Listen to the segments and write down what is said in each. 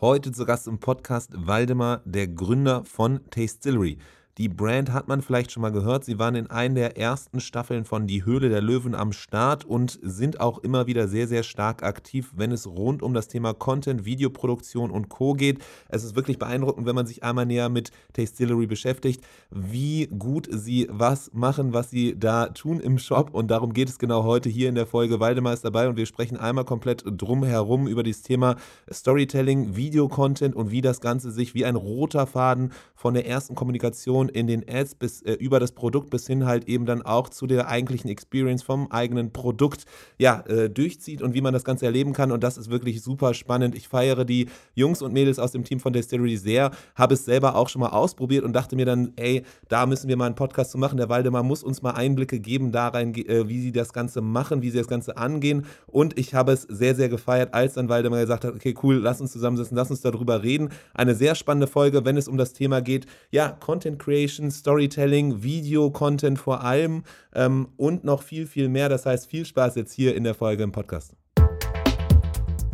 Heute zu Gast im Podcast Waldemar, der Gründer von Tastillery. Die Brand hat man vielleicht schon mal gehört. Sie waren in einer der ersten Staffeln von Die Höhle der Löwen am Start und sind auch immer wieder sehr, sehr stark aktiv, wenn es rund um das Thema Content, Videoproduktion und Co. geht. Es ist wirklich beeindruckend, wenn man sich einmal näher mit Tastillery beschäftigt, wie gut sie was machen, was sie da tun im Shop. Und darum geht es genau heute hier in der Folge. Waldemar ist dabei und wir sprechen einmal komplett drumherum über das Thema Storytelling, Videocontent und wie das Ganze sich wie ein roter Faden von der ersten Kommunikation in den Ads bis äh, über das Produkt bis hin halt eben dann auch zu der eigentlichen Experience vom eigenen Produkt ja äh, durchzieht und wie man das Ganze erleben kann und das ist wirklich super spannend. Ich feiere die Jungs und Mädels aus dem Team von Distillery sehr, habe es selber auch schon mal ausprobiert und dachte mir dann, ey, da müssen wir mal einen Podcast zu machen. Der Waldemar muss uns mal Einblicke geben da rein, äh, wie sie das Ganze machen, wie sie das Ganze angehen und ich habe es sehr sehr gefeiert, als dann Waldemar gesagt hat, okay, cool, lass uns zusammensitzen, lass uns darüber reden. Eine sehr spannende Folge, wenn es um das Thema geht, ja, Content Creation Creation, Storytelling, Video-Content vor allem ähm, und noch viel, viel mehr. Das heißt, viel Spaß jetzt hier in der Folge im Podcast.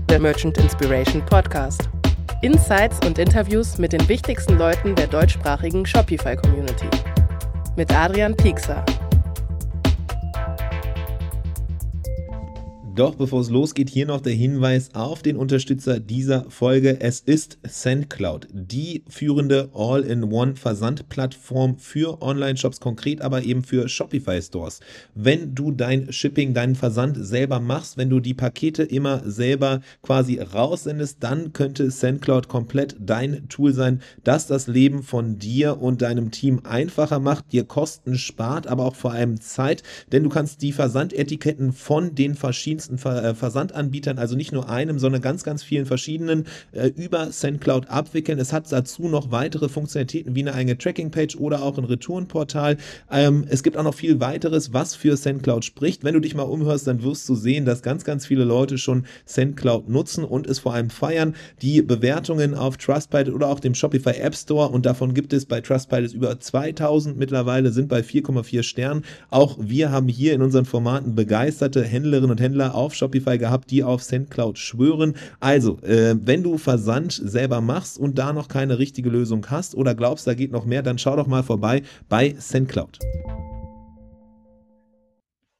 Der Merchant Inspiration Podcast. Insights und Interviews mit den wichtigsten Leuten der deutschsprachigen Shopify-Community. Mit Adrian Piekser. Doch bevor es losgeht, hier noch der Hinweis auf den Unterstützer dieser Folge. Es ist SendCloud, die führende All-in-One-Versandplattform für Online-Shops, konkret aber eben für Shopify-Stores. Wenn du dein Shipping, deinen Versand selber machst, wenn du die Pakete immer selber quasi raussendest, dann könnte SendCloud komplett dein Tool sein, das das Leben von dir und deinem Team einfacher macht, dir Kosten spart, aber auch vor allem Zeit, denn du kannst die Versandetiketten von den verschiedenen verschiedensten äh, Versandanbietern, also nicht nur einem, sondern ganz, ganz vielen verschiedenen äh, über SendCloud abwickeln. Es hat dazu noch weitere Funktionalitäten wie eine eigene Tracking-Page oder auch ein Retourenportal. Ähm, es gibt auch noch viel weiteres, was für SendCloud spricht. Wenn du dich mal umhörst, dann wirst du sehen, dass ganz, ganz viele Leute schon SendCloud nutzen und es vor allem feiern. Die Bewertungen auf Trustpilot oder auch dem Shopify App Store und davon gibt es bei Trustpilot über 2000 mittlerweile, sind bei 4,4 Sternen. Auch wir haben hier in unseren Formaten begeisterte Händlerinnen und Händler auf Shopify gehabt, die auf SendCloud schwören. Also, äh, wenn du Versand selber machst und da noch keine richtige Lösung hast oder glaubst, da geht noch mehr, dann schau doch mal vorbei bei SendCloud.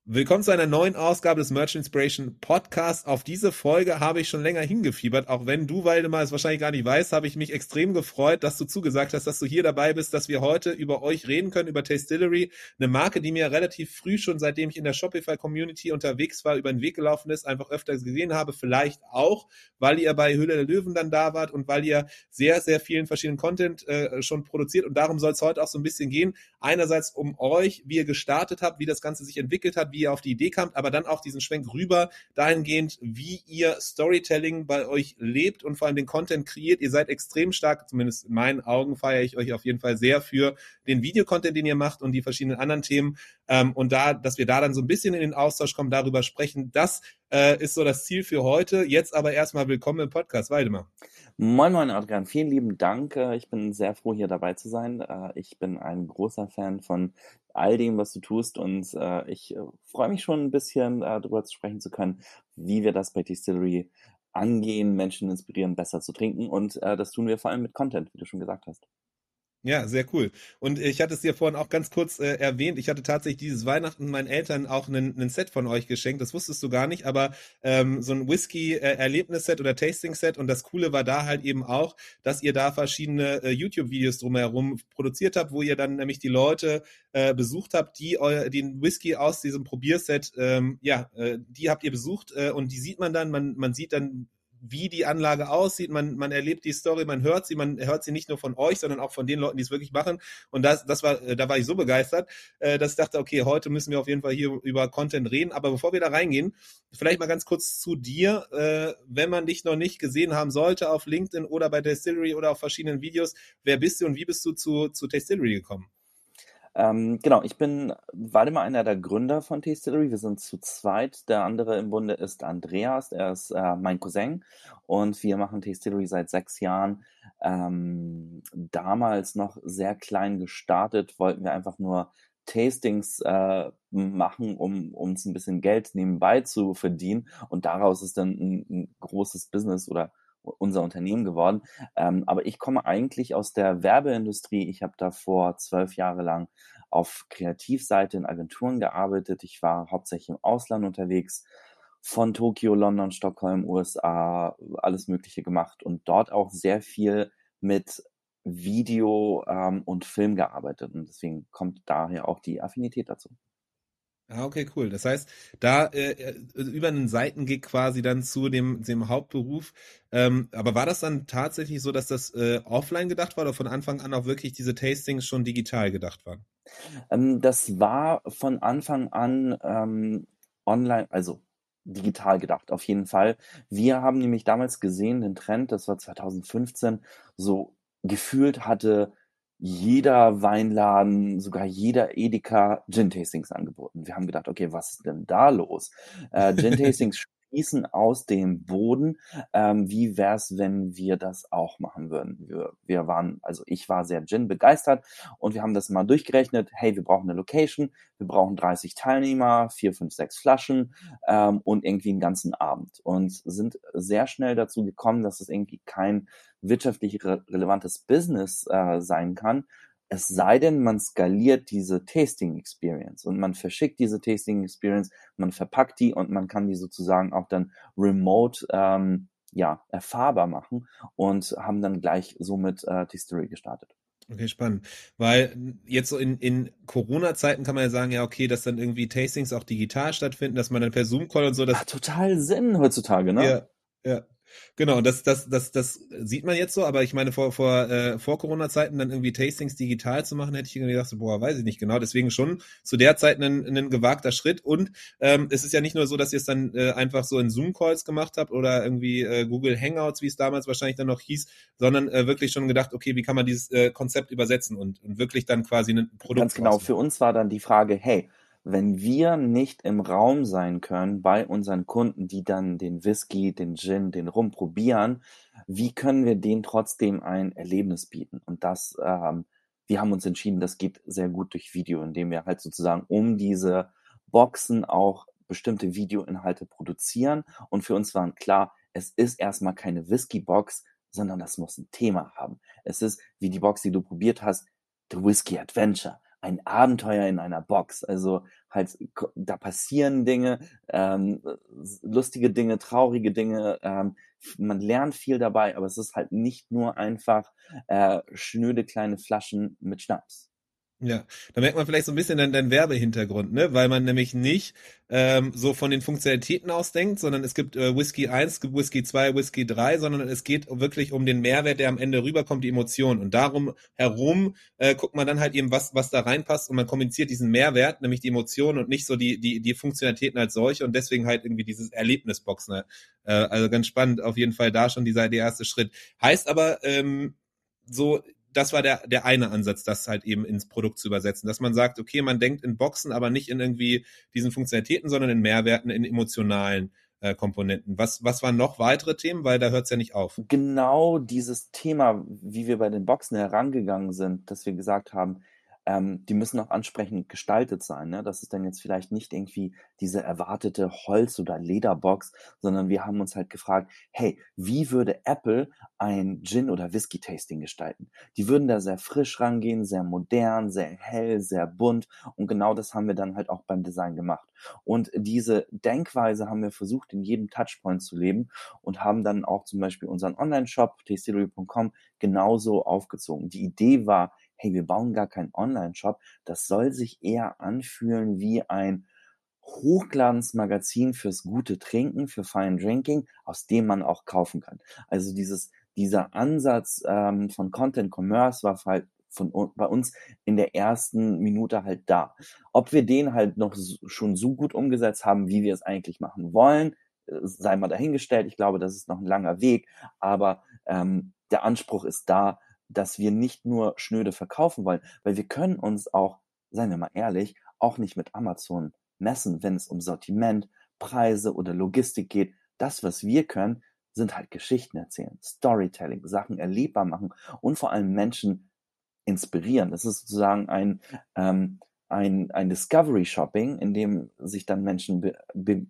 Willkommen zu einer neuen Ausgabe des Merchant Inspiration Podcast. Auf diese Folge habe ich schon länger hingefiebert. Auch wenn du, Waldemar, es wahrscheinlich gar nicht weißt, habe ich mich extrem gefreut, dass du zugesagt hast, dass du hier dabei bist, dass wir heute über euch reden können, über Tastillery, eine Marke, die mir relativ früh schon, seitdem ich in der Shopify Community unterwegs war, über den Weg gelaufen ist, einfach öfter gesehen habe. Vielleicht auch, weil ihr bei Höhle der Löwen dann da wart und weil ihr sehr, sehr vielen verschiedenen Content äh, schon produziert. Und darum soll es heute auch so ein bisschen gehen. Einerseits um euch, wie ihr gestartet habt, wie das Ganze sich entwickelt hat, wie ihr auf die Idee kamt, aber dann auch diesen Schwenk rüber dahingehend, wie ihr Storytelling bei euch lebt und vor allem den Content kreiert. Ihr seid extrem stark, zumindest in meinen Augen feiere ich euch auf jeden Fall sehr für den Videocontent, den ihr macht und die verschiedenen anderen Themen. Ähm, und da, dass wir da dann so ein bisschen in den Austausch kommen, darüber sprechen, das äh, ist so das Ziel für heute. Jetzt aber erstmal willkommen im Podcast, Waldemar. Moin, moin, Adrian. Vielen lieben Dank. Äh, ich bin sehr froh, hier dabei zu sein. Äh, ich bin ein großer Fan von all dem, was du tust und äh, ich freue mich schon ein bisschen, darüber zu sprechen zu können, wie wir das bei Distillery angehen, Menschen inspirieren, besser zu trinken und das tun wir vor allem mit Content, wie du schon gesagt hast. Ja, sehr cool. Und ich hatte es dir vorhin auch ganz kurz äh, erwähnt. Ich hatte tatsächlich dieses Weihnachten meinen Eltern auch einen, Set von euch geschenkt. Das wusstest du gar nicht, aber ähm, so ein Whisky-Erlebnis-Set oder Tasting-Set. Und das Coole war da halt eben auch, dass ihr da verschiedene äh, YouTube-Videos drumherum produziert habt, wo ihr dann nämlich die Leute äh, besucht habt, die eu den Whisky aus diesem Probierset, ähm, ja, äh, die habt ihr besucht äh, und die sieht man dann. Man, man sieht dann wie die Anlage aussieht. Man, man erlebt die Story, man hört sie, man hört sie nicht nur von euch, sondern auch von den Leuten, die es wirklich machen. Und das, das war, äh, da war ich so begeistert, äh, dass ich dachte, okay, heute müssen wir auf jeden Fall hier über Content reden. Aber bevor wir da reingehen, vielleicht mal ganz kurz zu dir. Äh, wenn man dich noch nicht gesehen haben sollte auf LinkedIn oder bei Distillery oder auf verschiedenen Videos, wer bist du und wie bist du zu, zu Distillery gekommen? Ähm, genau, ich bin Waldemar einer der Gründer von Tastillery. Wir sind zu zweit. Der andere im Bunde ist Andreas, er ist äh, mein Cousin und wir machen Tastillery seit sechs Jahren. Ähm, damals noch sehr klein gestartet, wollten wir einfach nur Tastings äh, machen, um uns ein bisschen Geld nebenbei zu verdienen und daraus ist dann ein, ein großes Business oder unser Unternehmen geworden. Ähm, aber ich komme eigentlich aus der Werbeindustrie. Ich habe davor zwölf Jahre lang auf Kreativseite in Agenturen gearbeitet. Ich war hauptsächlich im Ausland unterwegs, von Tokio, London, Stockholm, USA, alles Mögliche gemacht und dort auch sehr viel mit Video ähm, und Film gearbeitet. Und deswegen kommt daher auch die Affinität dazu. Ah, okay, cool. Das heißt, da äh, äh, über einen Seitengig quasi dann zu dem, dem Hauptberuf. Ähm, aber war das dann tatsächlich so, dass das äh, offline gedacht war oder von Anfang an auch wirklich diese Tastings schon digital gedacht waren? Ähm, das war von Anfang an ähm, online, also digital gedacht, auf jeden Fall. Wir haben nämlich damals gesehen, den Trend, das war 2015, so gefühlt hatte jeder Weinladen, sogar jeder Edeka Gin-Tastings angeboten. Wir haben gedacht, okay, was ist denn da los? Äh, Gin-Tastings sprießen aus dem Boden. Ähm, wie wär's, wenn wir das auch machen würden? Wir, wir waren, also ich war sehr Gin begeistert und wir haben das mal durchgerechnet. Hey, wir brauchen eine Location, wir brauchen 30 Teilnehmer, vier, fünf, sechs Flaschen ähm, und irgendwie einen ganzen Abend und sind sehr schnell dazu gekommen, dass es irgendwie kein wirtschaftlich re relevantes Business äh, sein kann, es sei denn, man skaliert diese Tasting Experience und man verschickt diese Tasting Experience, man verpackt die und man kann die sozusagen auch dann remote ähm, ja, erfahrbar machen und haben dann gleich somit äh, Tastery gestartet. Okay, spannend. Weil jetzt so in, in Corona-Zeiten kann man ja sagen, ja, okay, dass dann irgendwie Tastings auch digital stattfinden, dass man dann per Zoom-Call und so. Das Ach, total Sinn heutzutage, ne? Ja, ja. Genau, das, das, das, das sieht man jetzt so, aber ich meine, vor, vor, äh, vor Corona-Zeiten dann irgendwie Tastings digital zu machen, hätte ich irgendwie gedacht, so, boah, weiß ich nicht genau. Deswegen schon zu der Zeit ein, ein gewagter Schritt. Und ähm, es ist ja nicht nur so, dass ihr es dann äh, einfach so in Zoom-Calls gemacht habt oder irgendwie äh, Google Hangouts, wie es damals wahrscheinlich dann noch hieß, sondern äh, wirklich schon gedacht, okay, wie kann man dieses äh, Konzept übersetzen und, und wirklich dann quasi ein Produkt. Ganz genau, für uns war dann die Frage, hey, wenn wir nicht im Raum sein können bei unseren Kunden, die dann den Whisky, den Gin, den Rum probieren, wie können wir denen trotzdem ein Erlebnis bieten? Und das, ähm, wir haben uns entschieden, das geht sehr gut durch Video, indem wir halt sozusagen um diese Boxen auch bestimmte Videoinhalte produzieren. Und für uns war klar, es ist erstmal keine Whisky-Box, sondern das muss ein Thema haben. Es ist, wie die Box, die du probiert hast, The Whisky Adventure ein Abenteuer in einer Box. Also halt, da passieren Dinge, ähm, lustige Dinge, traurige Dinge. Ähm, man lernt viel dabei, aber es ist halt nicht nur einfach äh, schnöde kleine Flaschen mit Schnaps. Ja, da merkt man vielleicht so ein bisschen deinen, deinen Werbehintergrund, ne? Weil man nämlich nicht ähm, so von den Funktionalitäten ausdenkt, sondern es gibt äh, Whisky 1, es gibt Whisky 2, Whisky 3, sondern es geht wirklich um den Mehrwert, der am Ende rüberkommt, die Emotion. Und darum herum äh, guckt man dann halt eben, was, was da reinpasst und man kommuniziert diesen Mehrwert, nämlich die Emotion und nicht so die, die, die Funktionalitäten als solche und deswegen halt irgendwie dieses Erlebnisbox. Ne? Äh, also ganz spannend, auf jeden Fall da schon dieser der erste Schritt. Heißt aber, ähm, so das war der, der eine Ansatz, das halt eben ins Produkt zu übersetzen, dass man sagt, okay, man denkt in Boxen, aber nicht in irgendwie diesen Funktionalitäten, sondern in Mehrwerten, in emotionalen äh, Komponenten. Was, was waren noch weitere Themen? Weil da hört es ja nicht auf. Genau dieses Thema, wie wir bei den Boxen herangegangen sind, dass wir gesagt haben, ähm, die müssen auch ansprechend gestaltet sein. Ne? Das ist dann jetzt vielleicht nicht irgendwie diese erwartete Holz- oder Lederbox, sondern wir haben uns halt gefragt, hey, wie würde Apple ein Gin- oder Whisky-Tasting gestalten? Die würden da sehr frisch rangehen, sehr modern, sehr hell, sehr bunt und genau das haben wir dann halt auch beim Design gemacht. Und diese Denkweise haben wir versucht, in jedem Touchpoint zu leben und haben dann auch zum Beispiel unseren Online-Shop, tastytheory.com, genauso aufgezogen. Die Idee war, hey, wir bauen gar keinen Online-Shop. Das soll sich eher anfühlen wie ein Hochglanzmagazin fürs gute Trinken, für Fine Drinking, aus dem man auch kaufen kann. Also dieses, dieser Ansatz ähm, von Content Commerce war halt von bei uns in der ersten Minute halt da. Ob wir den halt noch schon so gut umgesetzt haben, wie wir es eigentlich machen wollen, äh, sei mal dahingestellt. Ich glaube, das ist noch ein langer Weg, aber ähm, der Anspruch ist da, dass wir nicht nur schnöde verkaufen wollen, weil wir können uns auch, seien wir mal ehrlich, auch nicht mit Amazon messen, wenn es um Sortiment, Preise oder Logistik geht. Das, was wir können, sind halt Geschichten erzählen, Storytelling, Sachen erlebbar machen und vor allem Menschen inspirieren. Das ist sozusagen ein, ähm, ein, ein Discovery Shopping, in dem sich dann Menschen be, be,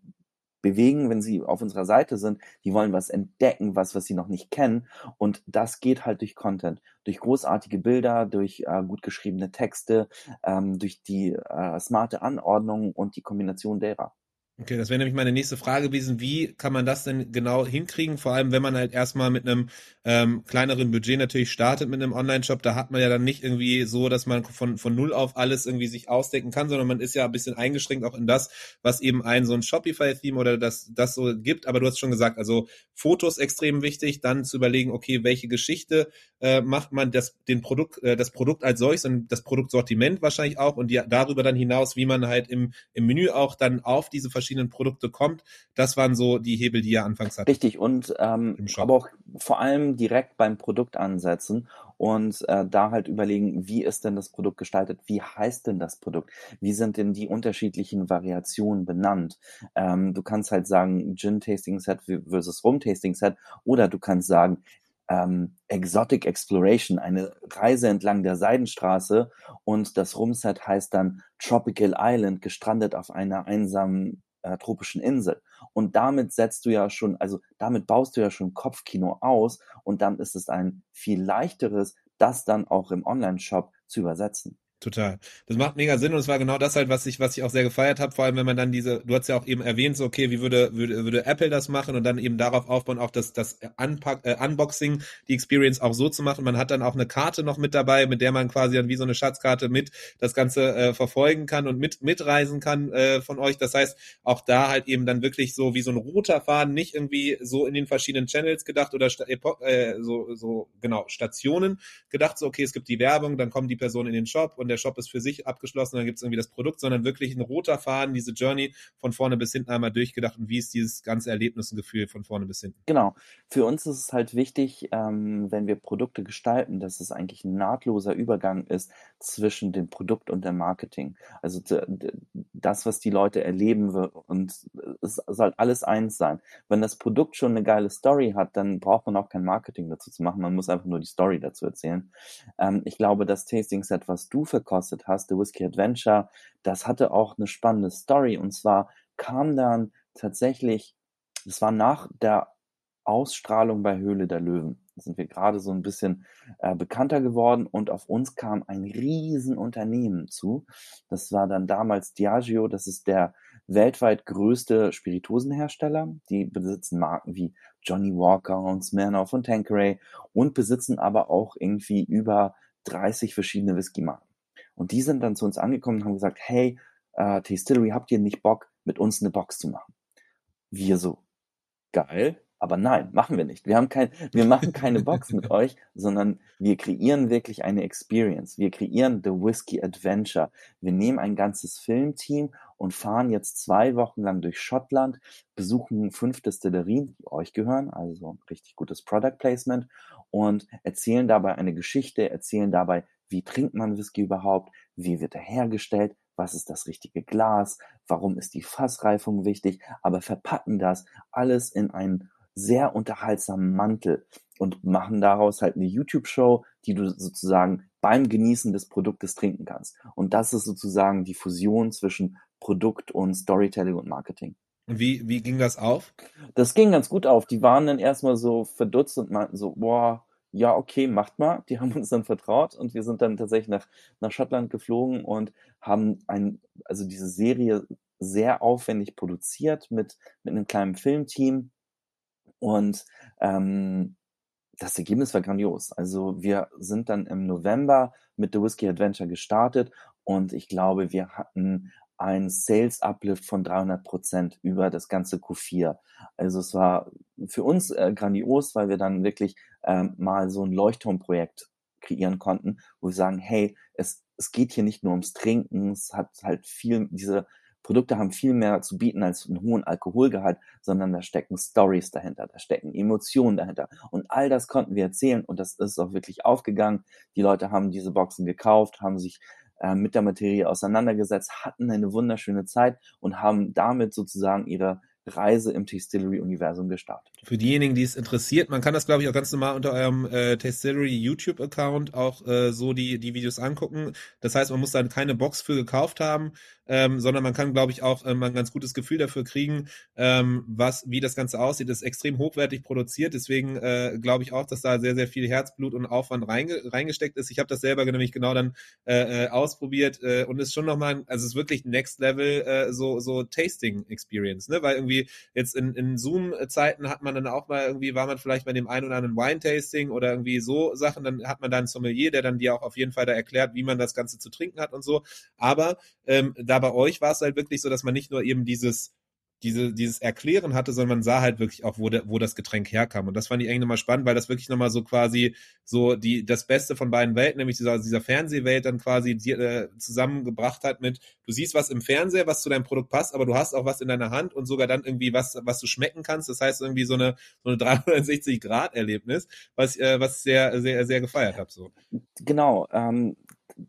bewegen, wenn sie auf unserer Seite sind. Die wollen was entdecken, was, was sie noch nicht kennen. Und das geht halt durch Content, durch großartige Bilder, durch äh, gut geschriebene Texte, ähm, durch die äh, smarte Anordnung und die Kombination derer. Okay, das wäre nämlich meine nächste Frage gewesen. Wie kann man das denn genau hinkriegen? Vor allem, wenn man halt erstmal mit einem ähm, kleineren Budget natürlich startet mit einem Online-Shop, da hat man ja dann nicht irgendwie so, dass man von, von null auf alles irgendwie sich ausdecken kann, sondern man ist ja ein bisschen eingeschränkt auch in das, was eben ein so ein Shopify-Theme oder das, das so gibt. Aber du hast schon gesagt, also Fotos extrem wichtig, dann zu überlegen, okay, welche Geschichte äh, macht man das, den Produkt, äh, das Produkt als solches und das Produktsortiment wahrscheinlich auch und die, darüber dann hinaus, wie man halt im, im Menü auch dann auf diese verschiedenen Produkte kommt. Das waren so die Hebel, die er anfangs hatte. Richtig und ähm, aber auch vor allem direkt beim Produkt ansetzen und äh, da halt überlegen, wie ist denn das Produkt gestaltet, wie heißt denn das Produkt, wie sind denn die unterschiedlichen Variationen benannt. Ähm, du kannst halt sagen Gin Tasting Set versus Rum Tasting Set oder du kannst sagen ähm, Exotic Exploration, eine Reise entlang der Seidenstraße und das Rumset heißt dann Tropical Island, gestrandet auf einer einsamen äh, tropischen Insel. Und damit setzt du ja schon, also damit baust du ja schon Kopfkino aus und dann ist es ein viel leichteres, das dann auch im Online-Shop zu übersetzen. Total. Das macht mega Sinn und es war genau das halt, was ich, was ich auch sehr gefeiert habe, vor allem wenn man dann diese, du hast ja auch eben erwähnt, so okay, wie würde, würde, würde Apple das machen und dann eben darauf aufbauen, auch das, das Unpack, äh, Unboxing, die Experience auch so zu machen. Man hat dann auch eine Karte noch mit dabei, mit der man quasi dann wie so eine Schatzkarte mit das Ganze äh, verfolgen kann und mit mitreisen kann äh, von euch. Das heißt, auch da halt eben dann wirklich so wie so ein roter Faden, nicht irgendwie so in den verschiedenen Channels gedacht oder äh, so, so genau Stationen gedacht, so okay, es gibt die Werbung, dann kommen die Personen in den Shop und der Shop ist für sich abgeschlossen, dann gibt es irgendwie das Produkt, sondern wirklich ein roter Faden, diese Journey von vorne bis hinten einmal durchgedacht und wie ist dieses ganze Erlebnis und Gefühl von vorne bis hinten. Genau. Für uns ist es halt wichtig, ähm, wenn wir Produkte gestalten, dass es eigentlich ein nahtloser Übergang ist zwischen dem Produkt und dem Marketing. Also das, was die Leute erleben und es soll alles eins sein. Wenn das Produkt schon eine geile Story hat, dann braucht man auch kein Marketing dazu zu machen. Man muss einfach nur die Story dazu erzählen. Ähm, ich glaube, das Tasting Set, was du für gekostet hast, The Whiskey Adventure, das hatte auch eine spannende Story. Und zwar kam dann tatsächlich, das war nach der Ausstrahlung bei Höhle der Löwen. Da sind wir gerade so ein bisschen äh, bekannter geworden und auf uns kam ein Riesenunternehmen zu. Das war dann damals Diageo, das ist der weltweit größte Spirituosenhersteller. Die besitzen Marken wie Johnny Walker und Smirnoff und Tanqueray und besitzen aber auch irgendwie über 30 verschiedene Whisky-Marken. Und die sind dann zu uns angekommen und haben gesagt, hey, äh, Tastillery, habt ihr nicht Bock, mit uns eine Box zu machen? Wir so, geil, aber nein, machen wir nicht. Wir haben kein, wir machen keine Box mit euch, sondern wir kreieren wirklich eine Experience. Wir kreieren The Whiskey Adventure. Wir nehmen ein ganzes Filmteam und fahren jetzt zwei Wochen lang durch Schottland, besuchen fünf Destillerien, die euch gehören, also ein richtig gutes Product Placement und erzählen dabei eine Geschichte, erzählen dabei, wie trinkt man Whisky überhaupt, wie wird er hergestellt, was ist das richtige Glas, warum ist die Fassreifung wichtig, aber verpacken das alles in einen sehr unterhaltsamen Mantel und machen daraus halt eine YouTube-Show, die du sozusagen beim Genießen des Produktes trinken kannst. Und das ist sozusagen die Fusion zwischen Produkt und Storytelling und Marketing. Und wie, wie ging das auf? Das ging ganz gut auf. Die waren dann erstmal so verdutzt und meinten so, boah, ja, okay, macht mal. Die haben uns dann vertraut und wir sind dann tatsächlich nach, nach Schottland geflogen und haben ein, also diese Serie sehr aufwendig produziert mit, mit einem kleinen Filmteam. Und ähm, das Ergebnis war grandios. Also wir sind dann im November mit The Whiskey Adventure gestartet und ich glaube, wir hatten ein Sales Uplift von 300 Prozent über das ganze Q4. Also es war für uns äh, grandios, weil wir dann wirklich ähm, mal so ein Leuchtturmprojekt kreieren konnten, wo wir sagen, hey, es, es geht hier nicht nur ums Trinken, es hat halt viel, diese Produkte haben viel mehr zu bieten als einen hohen Alkoholgehalt, sondern da stecken Stories dahinter, da stecken Emotionen dahinter. Und all das konnten wir erzählen und das ist auch wirklich aufgegangen. Die Leute haben diese Boxen gekauft, haben sich äh, mit der Materie auseinandergesetzt, hatten eine wunderschöne Zeit und haben damit sozusagen ihre Reise im Tastillery-Universum gestartet. Für diejenigen, die es interessiert, man kann das, glaube ich, auch ganz normal unter eurem äh, Tastillery YouTube-Account auch äh, so die, die Videos angucken. Das heißt, man muss dann keine Box für gekauft haben. Ähm, sondern man kann, glaube ich, auch ähm, ein ganz gutes Gefühl dafür kriegen, ähm, was, wie das Ganze aussieht. Das ist extrem hochwertig produziert, deswegen äh, glaube ich auch, dass da sehr, sehr viel Herzblut und Aufwand reinge reingesteckt ist. Ich habe das selber nämlich genau dann äh, äh, ausprobiert äh, und ist schon nochmal, also es ist wirklich Next Level äh, so, so Tasting Experience, ne? Weil irgendwie jetzt in, in Zoom-Zeiten hat man dann auch mal irgendwie, war man vielleicht bei dem einen oder anderen Wine-Tasting oder irgendwie so Sachen, dann hat man da einen Sommelier, der dann dir auch auf jeden Fall da erklärt, wie man das Ganze zu trinken hat und so. Aber ähm, da bei euch war es halt wirklich so, dass man nicht nur eben dieses diese, dieses Erklären hatte, sondern man sah halt wirklich auch, wo, der, wo das Getränk herkam. Und das fand ich eigentlich nochmal spannend, weil das wirklich nochmal so quasi so die, das Beste von beiden Welten, nämlich dieser, dieser Fernsehwelt dann quasi die, äh, zusammengebracht hat mit, du siehst was im Fernseher, was zu deinem Produkt passt, aber du hast auch was in deiner Hand und sogar dann irgendwie was, was du schmecken kannst. Das heißt irgendwie so eine, so eine 360-Grad-Erlebnis, was, äh, was ich sehr, sehr, sehr gefeiert habe. So. Genau, ähm,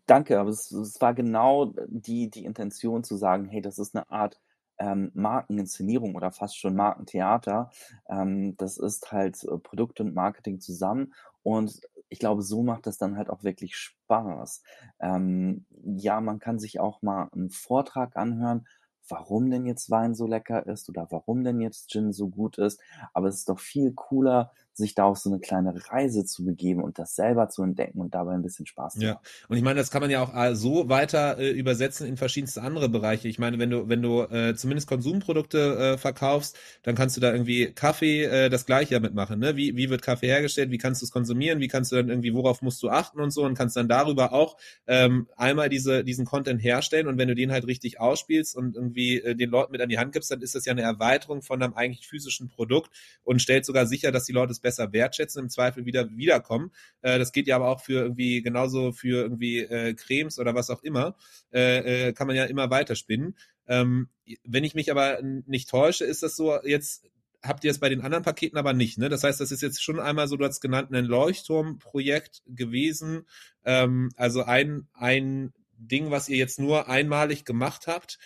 danke, aber es, es war genau die, die Intention zu sagen, hey, das ist eine Art ähm, Markeninszenierung oder fast schon Markentheater. Ähm, das ist halt äh, Produkt und Marketing zusammen und ich glaube, so macht das dann halt auch wirklich Spaß. Ähm, ja, man kann sich auch mal einen Vortrag anhören, warum denn jetzt Wein so lecker ist oder warum denn jetzt Gin so gut ist. Aber es ist doch viel cooler, sich da auf so eine kleine Reise zu begeben und das selber zu entdecken und dabei ein bisschen Spaß zu ja. haben. Und ich meine, das kann man ja auch äh, so weiter äh, übersetzen in verschiedenste andere Bereiche. Ich meine, wenn du, wenn du äh, zumindest Konsumprodukte äh, verkaufst, dann kannst du da irgendwie Kaffee äh, das gleiche damit machen. Ne? Wie, wie wird Kaffee hergestellt? Wie kannst du es konsumieren? Wie kannst du dann irgendwie, worauf musst du achten und so und kannst dann darüber auch ähm, einmal diese, diesen Content herstellen und wenn du den halt richtig ausspielst und irgendwie äh, den Leuten mit an die Hand gibst, dann ist das ja eine Erweiterung von einem eigentlich physischen Produkt und stellt sogar sicher, dass die Leute es besser wertschätzen, im Zweifel wieder wiederkommen. Äh, das geht ja aber auch für irgendwie genauso für irgendwie äh, Cremes oder was auch immer. Äh, äh, kann man ja immer weiterspinnen. Ähm, wenn ich mich aber nicht täusche, ist das so jetzt habt ihr es bei den anderen Paketen aber nicht, ne? Das heißt, das ist jetzt schon einmal so, du hast genannt, ein Leuchtturmprojekt gewesen. Ähm, also ein, ein Ding, was ihr jetzt nur einmalig gemacht habt.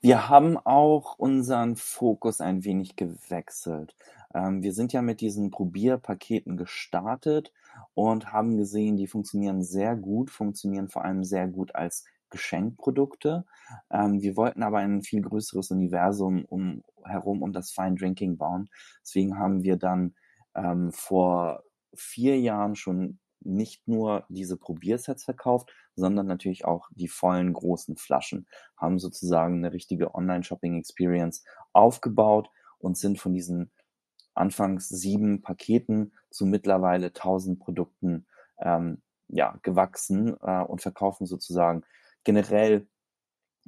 Wir haben auch unseren Fokus ein wenig gewechselt. Ähm, wir sind ja mit diesen Probierpaketen gestartet und haben gesehen, die funktionieren sehr gut, funktionieren vor allem sehr gut als Geschenkprodukte. Ähm, wir wollten aber ein viel größeres Universum um, herum um das Fine Drinking bauen. Deswegen haben wir dann ähm, vor vier Jahren schon nicht nur diese Probiersets verkauft, sondern natürlich auch die vollen großen Flaschen, haben sozusagen eine richtige Online-Shopping-Experience aufgebaut und sind von diesen anfangs sieben Paketen zu mittlerweile 1000 Produkten ähm, ja, gewachsen äh, und verkaufen sozusagen generell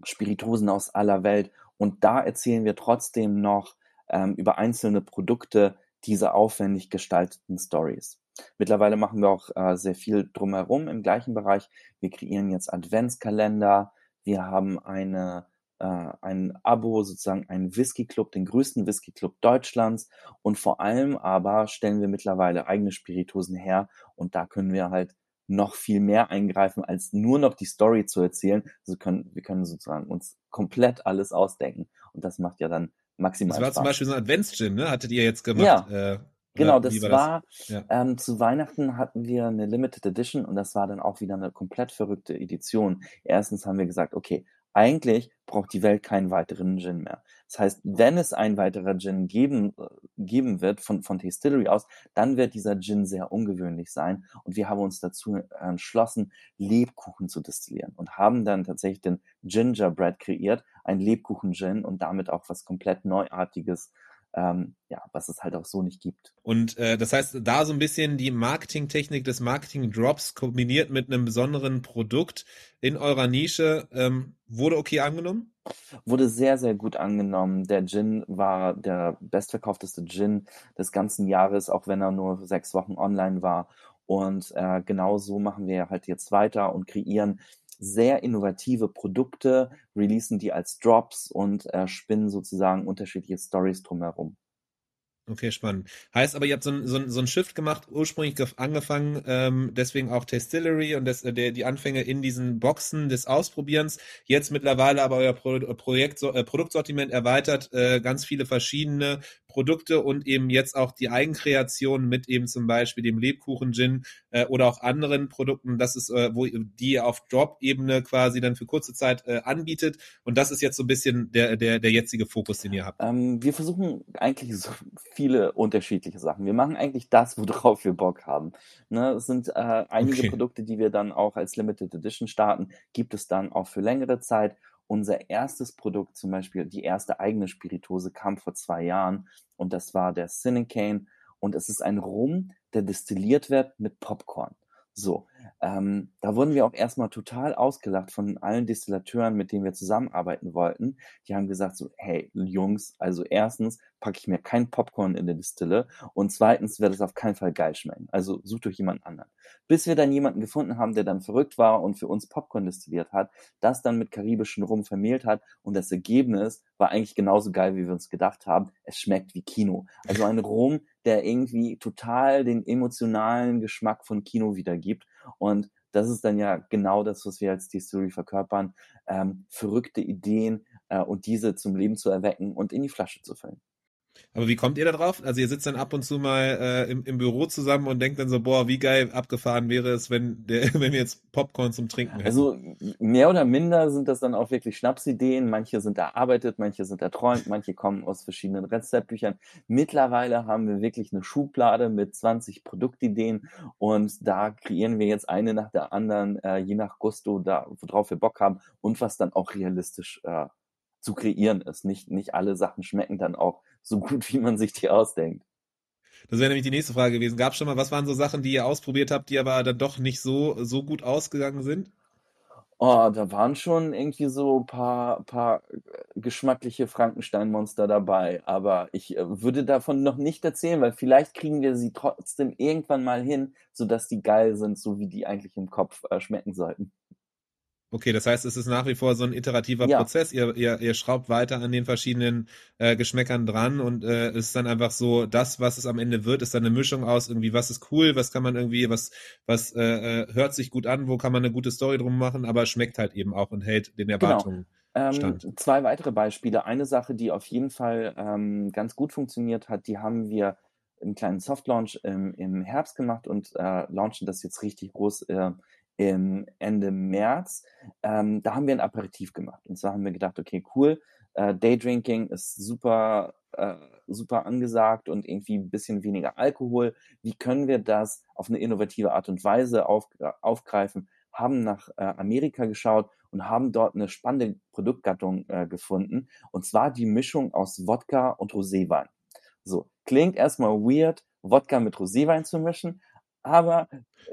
Spiritosen aus aller Welt. Und da erzählen wir trotzdem noch ähm, über einzelne Produkte diese aufwendig gestalteten Stories. Mittlerweile machen wir auch äh, sehr viel drumherum im gleichen Bereich. Wir kreieren jetzt Adventskalender. Wir haben eine, äh, ein Abo, sozusagen einen Whisky-Club, den größten Whisky-Club Deutschlands. Und vor allem aber stellen wir mittlerweile eigene Spiritosen her. Und da können wir halt noch viel mehr eingreifen, als nur noch die Story zu erzählen. Also können, wir können sozusagen uns komplett alles ausdenken. Und das macht ja dann maximal Das war Spaß. zum Beispiel so ein Adventsgym, ne? Hattet ihr jetzt gemacht? Ja. Äh, Genau, das war, war, das? Ja. ähm, zu Weihnachten hatten wir eine Limited Edition und das war dann auch wieder eine komplett verrückte Edition. Erstens haben wir gesagt, okay, eigentlich braucht die Welt keinen weiteren Gin mehr. Das heißt, wenn es ein weiterer Gin geben, äh, geben wird von, von Distillery aus, dann wird dieser Gin sehr ungewöhnlich sein. Und wir haben uns dazu entschlossen, Lebkuchen zu destillieren und haben dann tatsächlich den Gingerbread kreiert, ein Lebkuchen-Gin und damit auch was komplett Neuartiges ähm, ja, was es halt auch so nicht gibt. Und äh, das heißt, da so ein bisschen die Marketingtechnik des Marketing-Drops kombiniert mit einem besonderen Produkt in eurer Nische ähm, wurde okay angenommen? Wurde sehr, sehr gut angenommen. Der Gin war der bestverkaufteste Gin des ganzen Jahres, auch wenn er nur sechs Wochen online war. Und äh, genau so machen wir halt jetzt weiter und kreieren sehr innovative Produkte, releasen die als Drops und äh, spinnen sozusagen unterschiedliche Stories drumherum. Okay, spannend. Heißt aber, ihr habt so ein, so ein, so ein Shift gemacht, ursprünglich angefangen, ähm, deswegen auch Tastillery und das, der, die Anfänge in diesen Boxen des Ausprobierens. Jetzt mittlerweile aber euer Pro Projekt, äh, Produktsortiment erweitert, äh, ganz viele verschiedene Produkte und eben jetzt auch die Eigenkreation mit eben zum Beispiel dem Lebkuchen-Gin äh, oder auch anderen Produkten, das ist, äh, wo die auf Drop-Ebene quasi dann für kurze Zeit äh, anbietet. Und das ist jetzt so ein bisschen der, der, der jetzige Fokus, den ihr habt. Ähm, wir versuchen eigentlich so viele unterschiedliche Sachen. Wir machen eigentlich das, worauf wir Bock haben. Ne, es sind äh, einige okay. Produkte, die wir dann auch als Limited Edition starten, gibt es dann auch für längere Zeit. Unser erstes Produkt, zum Beispiel die erste eigene Spirituose, kam vor zwei Jahren und das war der Cinecane und es ist ein Rum, der destilliert wird mit Popcorn. So, ähm, da wurden wir auch erstmal total ausgelacht von allen Destillateuren, mit denen wir zusammenarbeiten wollten. Die haben gesagt so, hey Jungs, also erstens packe ich mir kein Popcorn in der Distille und zweitens wird es auf keinen Fall geil schmecken. Also sucht euch jemand anderen. Bis wir dann jemanden gefunden haben, der dann verrückt war und für uns Popcorn destilliert hat, das dann mit karibischen Rum vermehlt hat und das Ergebnis war eigentlich genauso geil, wie wir uns gedacht haben. Es schmeckt wie Kino. Also ein Rum, der irgendwie total den emotionalen Geschmack von Kino wiedergibt. Und das ist dann ja genau das, was wir als Distillery verkörpern. Ähm, verrückte Ideen äh, und diese zum Leben zu erwecken und in die Flasche zu füllen. Aber wie kommt ihr da drauf? Also ihr sitzt dann ab und zu mal äh, im, im Büro zusammen und denkt dann so, boah, wie geil abgefahren wäre es, wenn, der, wenn wir jetzt Popcorn zum Trinken hätten. Also mehr oder minder sind das dann auch wirklich Schnapsideen. Manche sind erarbeitet, manche sind erträumt, manche kommen aus verschiedenen Rezeptbüchern. Mittlerweile haben wir wirklich eine Schublade mit 20 Produktideen und da kreieren wir jetzt eine nach der anderen, äh, je nach Gusto, da, worauf wir Bock haben und was dann auch realistisch äh, zu kreieren ist. Nicht, nicht alle Sachen schmecken dann auch so gut, wie man sich die ausdenkt. Das wäre nämlich die nächste Frage gewesen. Gab es schon mal, was waren so Sachen, die ihr ausprobiert habt, die aber dann doch nicht so, so gut ausgegangen sind? Oh, da waren schon irgendwie so ein paar, paar geschmackliche Frankenstein-Monster dabei. Aber ich äh, würde davon noch nicht erzählen, weil vielleicht kriegen wir sie trotzdem irgendwann mal hin, sodass die geil sind, so wie die eigentlich im Kopf äh, schmecken sollten. Okay, das heißt, es ist nach wie vor so ein iterativer ja. Prozess. Ihr, ihr, ihr schraubt weiter an den verschiedenen äh, Geschmäckern dran und äh, es ist dann einfach so, das, was es am Ende wird, ist dann eine Mischung aus irgendwie, was ist cool, was kann man irgendwie, was, was äh, äh hört sich gut an, wo kann man eine gute Story drum machen, aber schmeckt halt eben auch und hält den genau. Erwartungen. Genau. Ähm, zwei weitere Beispiele. Eine Sache, die auf jeden Fall ähm, ganz gut funktioniert hat, die haben wir einen kleinen Soft-Launch im, im Herbst gemacht und äh, launchen das jetzt richtig groß äh, im Ende März. Ähm, da haben wir ein Aperitif gemacht. Und zwar haben wir gedacht, okay, cool, äh, Daydrinking ist super, äh, super angesagt und irgendwie ein bisschen weniger Alkohol. Wie können wir das auf eine innovative Art und Weise auf, äh, aufgreifen? Haben nach äh, Amerika geschaut und haben dort eine spannende Produktgattung äh, gefunden. Und zwar die Mischung aus Wodka und Roséwein. So, klingt erstmal weird, Wodka mit Roséwein zu mischen, aber.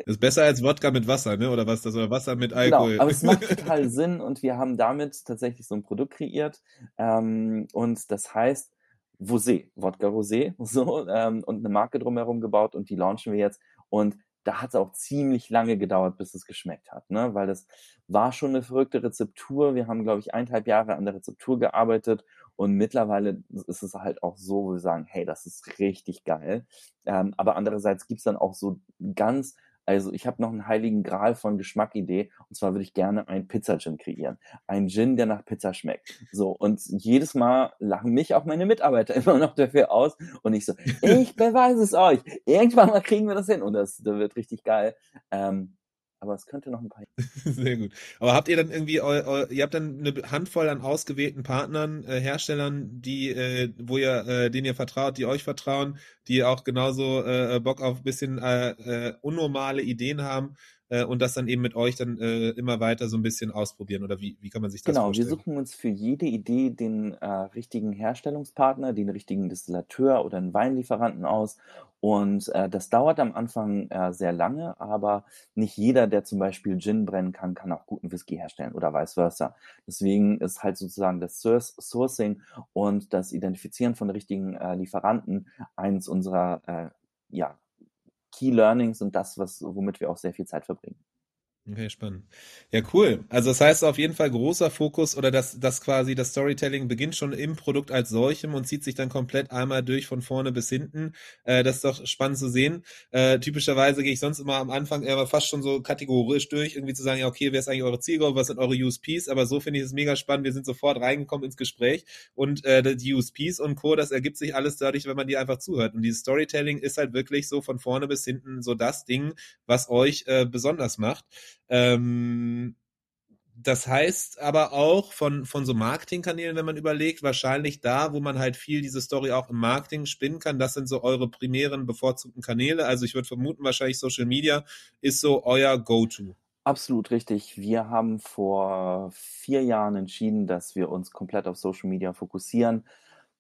ist besser als Wodka mit Wasser, ne? Oder was das? Oder Wasser mit genau, Alkohol. Genau, aber es macht total Sinn und wir haben damit tatsächlich so ein Produkt kreiert. Ähm, und das heißt Vosé, Wodka Rosé, so, ähm, und eine Marke drumherum gebaut und die launchen wir jetzt. Und da hat es auch ziemlich lange gedauert, bis es geschmeckt hat, ne? Weil das war schon eine verrückte Rezeptur. Wir haben, glaube ich, eineinhalb Jahre an der Rezeptur gearbeitet und mittlerweile ist es halt auch so, wo wir sagen, hey, das ist richtig geil. Ähm, aber andererseits gibt's dann auch so ganz, also ich habe noch einen heiligen Gral von Geschmackidee und zwar würde ich gerne einen Pizza-Gin kreieren. Ein Gin, der nach Pizza schmeckt. So, und jedes Mal lachen mich auch meine Mitarbeiter immer noch dafür aus und ich so, ich beweise es euch. Irgendwann mal kriegen wir das hin und das, das wird richtig geil. Ähm, aber es könnte noch ein paar. Sehr gut. Aber habt ihr dann irgendwie, ihr habt dann eine Handvoll an ausgewählten Partnern, äh, Herstellern, die, äh, wo ihr, äh, denen ihr vertraut, die euch vertrauen, die auch genauso äh, Bock auf ein bisschen äh, äh, unnormale Ideen haben äh, und das dann eben mit euch dann äh, immer weiter so ein bisschen ausprobieren oder wie, wie kann man sich das genau, vorstellen? Genau, wir suchen uns für jede Idee den äh, richtigen Herstellungspartner, den richtigen Distillateur oder einen Weinlieferanten aus und äh, das dauert am Anfang äh, sehr lange, aber nicht jeder, der zum Beispiel Gin brennen kann, kann auch guten Whisky herstellen oder vice versa. Deswegen ist halt sozusagen das Sourcing und das Identifizieren von richtigen äh, Lieferanten eins unserer äh, ja, Key Learnings und das, was, womit wir auch sehr viel Zeit verbringen. Okay, spannend. Ja, cool. Also das heißt auf jeden Fall großer Fokus oder dass das quasi das Storytelling beginnt schon im Produkt als solchem und zieht sich dann komplett einmal durch von vorne bis hinten. Äh, das ist doch spannend zu sehen. Äh, typischerweise gehe ich sonst immer am Anfang eher fast schon so kategorisch durch, irgendwie zu sagen, ja, okay, wer ist eigentlich eure Zielgruppe, was sind eure USPs? Aber so finde ich es mega spannend. Wir sind sofort reingekommen ins Gespräch und äh, die USPs und Co., das ergibt sich alles dadurch, wenn man die einfach zuhört. Und dieses Storytelling ist halt wirklich so von vorne bis hinten so das Ding, was euch äh, besonders macht. Ähm, das heißt aber auch von, von so Marketingkanälen, wenn man überlegt, wahrscheinlich da, wo man halt viel diese Story auch im Marketing spinnen kann, das sind so eure primären bevorzugten Kanäle. Also ich würde vermuten, wahrscheinlich Social Media ist so euer Go-To. Absolut richtig. Wir haben vor vier Jahren entschieden, dass wir uns komplett auf Social Media fokussieren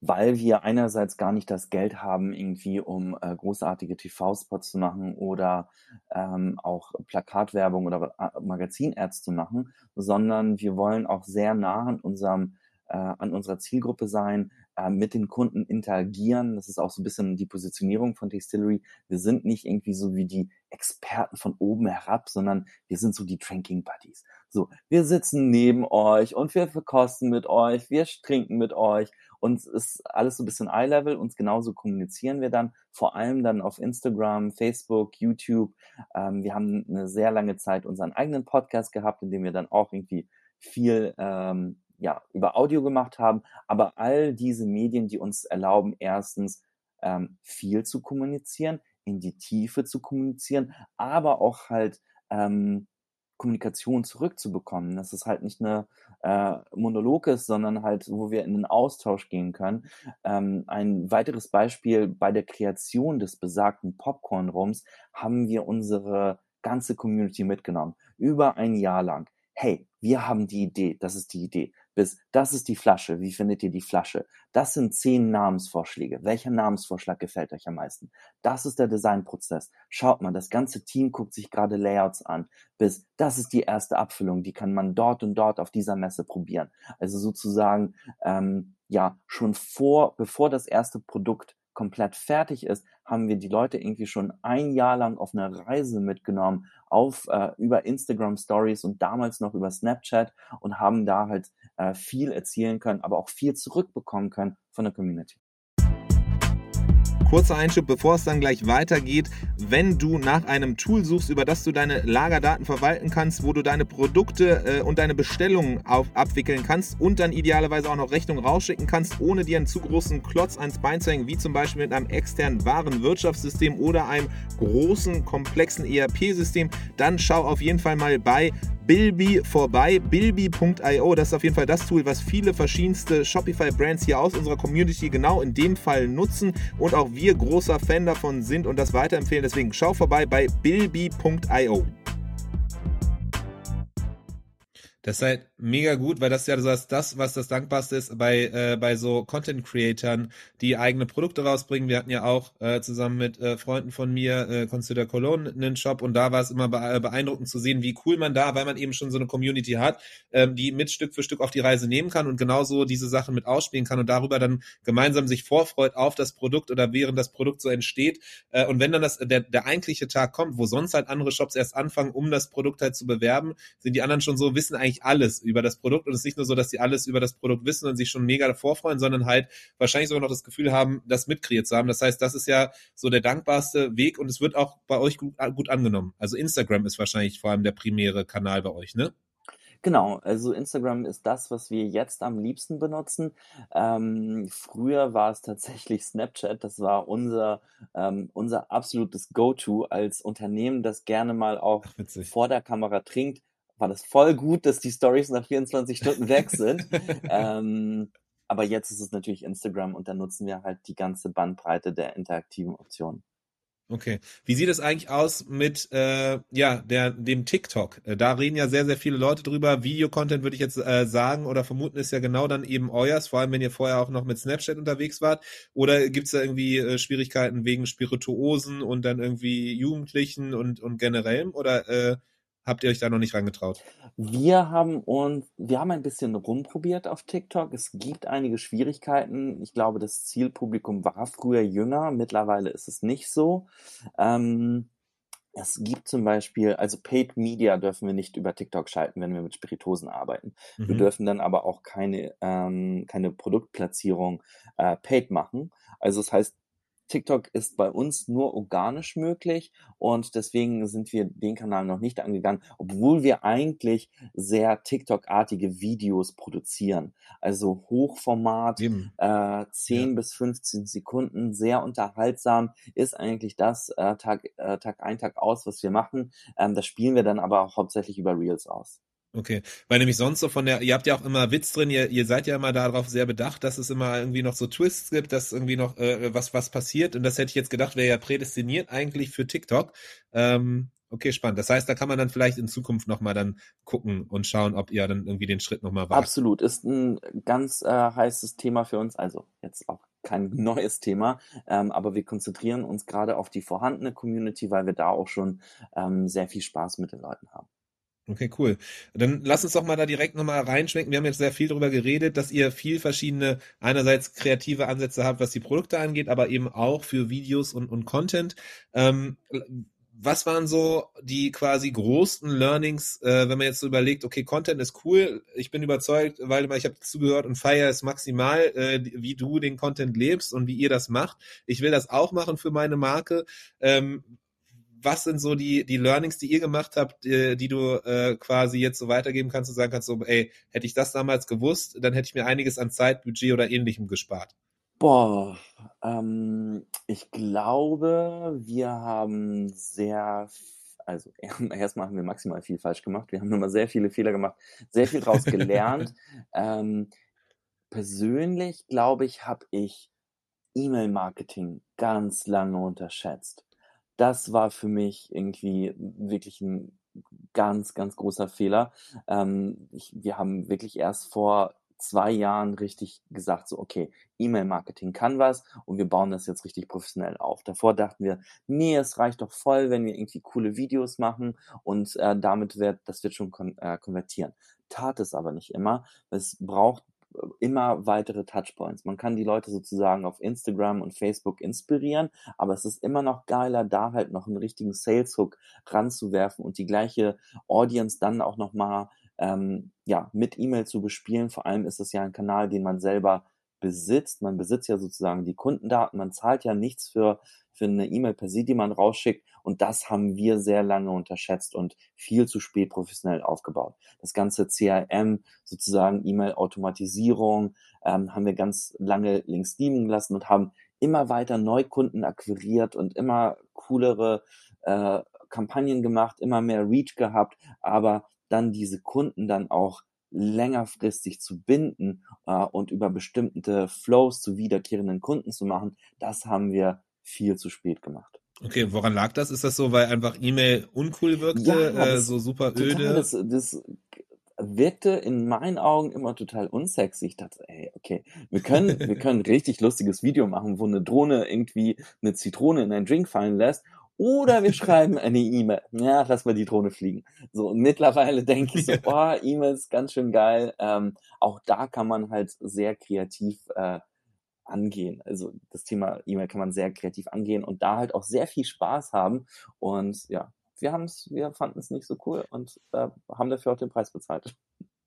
weil wir einerseits gar nicht das Geld haben, irgendwie um äh, großartige TV-Spots zu machen oder ähm, auch Plakatwerbung oder äh, Magazin-Ads zu machen, sondern wir wollen auch sehr nah an unserem äh, an unserer Zielgruppe sein, äh, mit den Kunden interagieren. Das ist auch so ein bisschen die Positionierung von Distillery. Wir sind nicht irgendwie so wie die Experten von oben herab, sondern wir sind so die Drinking Buddies. So, wir sitzen neben euch und wir verkosten mit euch, wir trinken mit euch uns ist alles so ein bisschen Eye-Level und genauso kommunizieren wir dann, vor allem dann auf Instagram, Facebook, YouTube. Ähm, wir haben eine sehr lange Zeit unseren eigenen Podcast gehabt, in dem wir dann auch irgendwie viel ähm, ja, über Audio gemacht haben. Aber all diese Medien, die uns erlauben, erstens ähm, viel zu kommunizieren, in die Tiefe zu kommunizieren, aber auch halt ähm, Kommunikation zurückzubekommen. Dass es halt nicht eine äh, Monolog ist, sondern halt, wo wir in den Austausch gehen können. Ähm, ein weiteres Beispiel bei der Kreation des besagten Popcorn-Rums haben wir unsere ganze Community mitgenommen. Über ein Jahr lang. Hey, wir haben die Idee, das ist die Idee bis das ist die Flasche, wie findet ihr die Flasche? Das sind zehn Namensvorschläge. Welcher Namensvorschlag gefällt euch am meisten? Das ist der Designprozess. Schaut mal, das ganze Team guckt sich gerade Layouts an. Bis das ist die erste Abfüllung, die kann man dort und dort auf dieser Messe probieren. Also sozusagen ähm, ja schon vor, bevor das erste Produkt komplett fertig ist, haben wir die Leute irgendwie schon ein Jahr lang auf eine Reise mitgenommen, auf äh, über Instagram Stories und damals noch über Snapchat und haben da halt äh, viel erzielen können, aber auch viel zurückbekommen können von der Community. Kurzer Einschub, bevor es dann gleich weitergeht. Wenn du nach einem Tool suchst, über das du deine Lagerdaten verwalten kannst, wo du deine Produkte äh, und deine Bestellungen auf, abwickeln kannst und dann idealerweise auch noch Rechnung rausschicken kannst, ohne dir einen zu großen Klotz ans Bein zu hängen, wie zum Beispiel mit einem externen Warenwirtschaftssystem oder einem großen, komplexen ERP-System, dann schau auf jeden Fall mal bei Bilby vorbei. Bilby.io, das ist auf jeden Fall das Tool, was viele verschiedenste Shopify-Brands hier aus unserer Community genau in dem Fall nutzen und auch wir großer Fan davon sind und das weiterempfehlen. Deswegen schau vorbei bei bilby.io. Das ist halt mega gut, weil das ja das, das was das Dankbarste ist bei, äh, bei so Content-Creatern, die eigene Produkte rausbringen. Wir hatten ja auch äh, zusammen mit äh, Freunden von mir, äh, Consider Cologne, einen Shop und da war es immer äh, beeindruckend zu sehen, wie cool man da, weil man eben schon so eine Community hat, ähm, die mit Stück für Stück auf die Reise nehmen kann und genauso diese Sachen mit ausspielen kann und darüber dann gemeinsam sich vorfreut auf das Produkt oder während das Produkt so entsteht. Äh, und wenn dann das, der, der eigentliche Tag kommt, wo sonst halt andere Shops erst anfangen, um das Produkt halt zu bewerben, sind die anderen schon so, wissen eigentlich eigentlich alles über das Produkt und es ist nicht nur so, dass sie alles über das Produkt wissen und sich schon mega davor freuen, sondern halt wahrscheinlich sogar noch das Gefühl haben, das mitkreiert zu haben. Das heißt, das ist ja so der dankbarste Weg und es wird auch bei euch gut, gut angenommen. Also Instagram ist wahrscheinlich vor allem der primäre Kanal bei euch, ne? Genau, also Instagram ist das, was wir jetzt am liebsten benutzen. Ähm, früher war es tatsächlich Snapchat, das war unser, ähm, unser absolutes Go-To als Unternehmen, das gerne mal auch Ach, vor der Kamera trinkt war das voll gut, dass die Stories nach 24 Stunden weg sind. ähm, aber jetzt ist es natürlich Instagram und da nutzen wir halt die ganze Bandbreite der interaktiven Optionen. Okay. Wie sieht es eigentlich aus mit äh, ja der dem TikTok? Äh, da reden ja sehr sehr viele Leute drüber. Videocontent würde ich jetzt äh, sagen oder vermuten ist ja genau dann eben euers, vor allem wenn ihr vorher auch noch mit Snapchat unterwegs wart. Oder gibt es da irgendwie äh, Schwierigkeiten wegen Spirituosen und dann irgendwie Jugendlichen und und generellem oder äh, habt ihr euch da noch nicht rangetraut? Wir haben uns, wir haben ein bisschen rumprobiert auf TikTok. Es gibt einige Schwierigkeiten. Ich glaube, das Zielpublikum war früher jünger. Mittlerweile ist es nicht so. Ähm, Es gibt zum Beispiel, also Paid Media dürfen wir nicht über TikTok schalten, wenn wir mit Spiritosen arbeiten. Wir Mhm. dürfen dann aber auch keine, ähm, keine Produktplatzierung äh, paid machen. Also das heißt, TikTok ist bei uns nur organisch möglich und deswegen sind wir den Kanal noch nicht angegangen, obwohl wir eigentlich sehr TikTok-artige Videos produzieren. Also Hochformat, äh, 10 bis 15 Sekunden, sehr unterhaltsam, ist eigentlich das äh, Tag, äh, Tag ein, Tag aus, was wir machen. Ähm, das spielen wir dann aber auch hauptsächlich über Reels aus. Okay, weil nämlich sonst so von der, ihr habt ja auch immer Witz drin, ihr, ihr seid ja immer darauf sehr bedacht, dass es immer irgendwie noch so Twists gibt, dass irgendwie noch äh, was was passiert und das hätte ich jetzt gedacht, wäre ja prädestiniert eigentlich für TikTok. Ähm, okay, spannend. Das heißt, da kann man dann vielleicht in Zukunft nochmal dann gucken und schauen, ob ihr dann irgendwie den Schritt nochmal wagt. Absolut, ist ein ganz äh, heißes Thema für uns, also jetzt auch kein neues Thema, ähm, aber wir konzentrieren uns gerade auf die vorhandene Community, weil wir da auch schon ähm, sehr viel Spaß mit den Leuten haben. Okay, cool. Dann lass uns doch mal da direkt nochmal reinschwenken. Wir haben jetzt sehr viel darüber geredet, dass ihr viel verschiedene, einerseits kreative Ansätze habt, was die Produkte angeht, aber eben auch für Videos und, und Content. Ähm, was waren so die quasi großen Learnings, äh, wenn man jetzt so überlegt, okay, Content ist cool, ich bin überzeugt, weil ich habe zugehört und feiere es maximal, äh, wie du den Content lebst und wie ihr das macht. Ich will das auch machen für meine Marke. Ähm, was sind so die, die Learnings, die ihr gemacht habt, die, die du äh, quasi jetzt so weitergeben kannst und sagen kannst, so, ey, hätte ich das damals gewusst, dann hätte ich mir einiges an Zeit, Budget oder ähnlichem gespart. Boah, ähm, ich glaube, wir haben sehr, also erstmal haben wir maximal viel falsch gemacht. Wir haben nochmal sehr viele Fehler gemacht, sehr viel daraus gelernt. ähm, persönlich, glaube ich, habe ich E-Mail-Marketing ganz lange unterschätzt. Das war für mich irgendwie wirklich ein ganz, ganz großer Fehler. Ähm, ich, wir haben wirklich erst vor zwei Jahren richtig gesagt, so, okay, E-Mail-Marketing kann was und wir bauen das jetzt richtig professionell auf. Davor dachten wir, nee, es reicht doch voll, wenn wir irgendwie coole Videos machen und äh, damit wird, das wird schon kon äh, konvertieren. Tat es aber nicht immer. Es braucht immer weitere Touchpoints. Man kann die Leute sozusagen auf Instagram und Facebook inspirieren, aber es ist immer noch geiler, da halt noch einen richtigen Sales Hook ranzuwerfen und die gleiche Audience dann auch nochmal ähm, ja, mit E-Mail zu bespielen. Vor allem ist es ja ein Kanal, den man selber besitzt. Man besitzt ja sozusagen die Kundendaten. Man zahlt ja nichts für, für eine E-Mail per se, die man rausschickt. Und das haben wir sehr lange unterschätzt und viel zu spät professionell aufgebaut. Das ganze CRM, sozusagen E-Mail-Automatisierung, ähm, haben wir ganz lange links liegen lassen und haben immer weiter Neukunden akquiriert und immer coolere äh, Kampagnen gemacht, immer mehr Reach gehabt, aber dann diese Kunden dann auch längerfristig zu binden äh, und über bestimmte Flows zu wiederkehrenden Kunden zu machen, das haben wir viel zu spät gemacht. Okay, woran lag das? Ist das so, weil einfach E-Mail uncool wirkte, Ja, äh, so super Total, öde? das, das wirkte in meinen Augen immer total unsexy. Ich dachte, ey, okay, wir können, wir können ein richtig lustiges Video machen, wo eine Drohne irgendwie eine Zitrone in einen Drink fallen lässt. Oder wir schreiben eine E-Mail. Ja, lass mal die Drohne fliegen. So, und mittlerweile denke ich so, boah, E-Mail ist ganz schön geil. Ähm, auch da kann man halt sehr kreativ äh, angehen. Also das Thema E-Mail kann man sehr kreativ angehen und da halt auch sehr viel Spaß haben. Und ja, wir haben es, wir fanden es nicht so cool und äh, haben dafür auch den Preis bezahlt.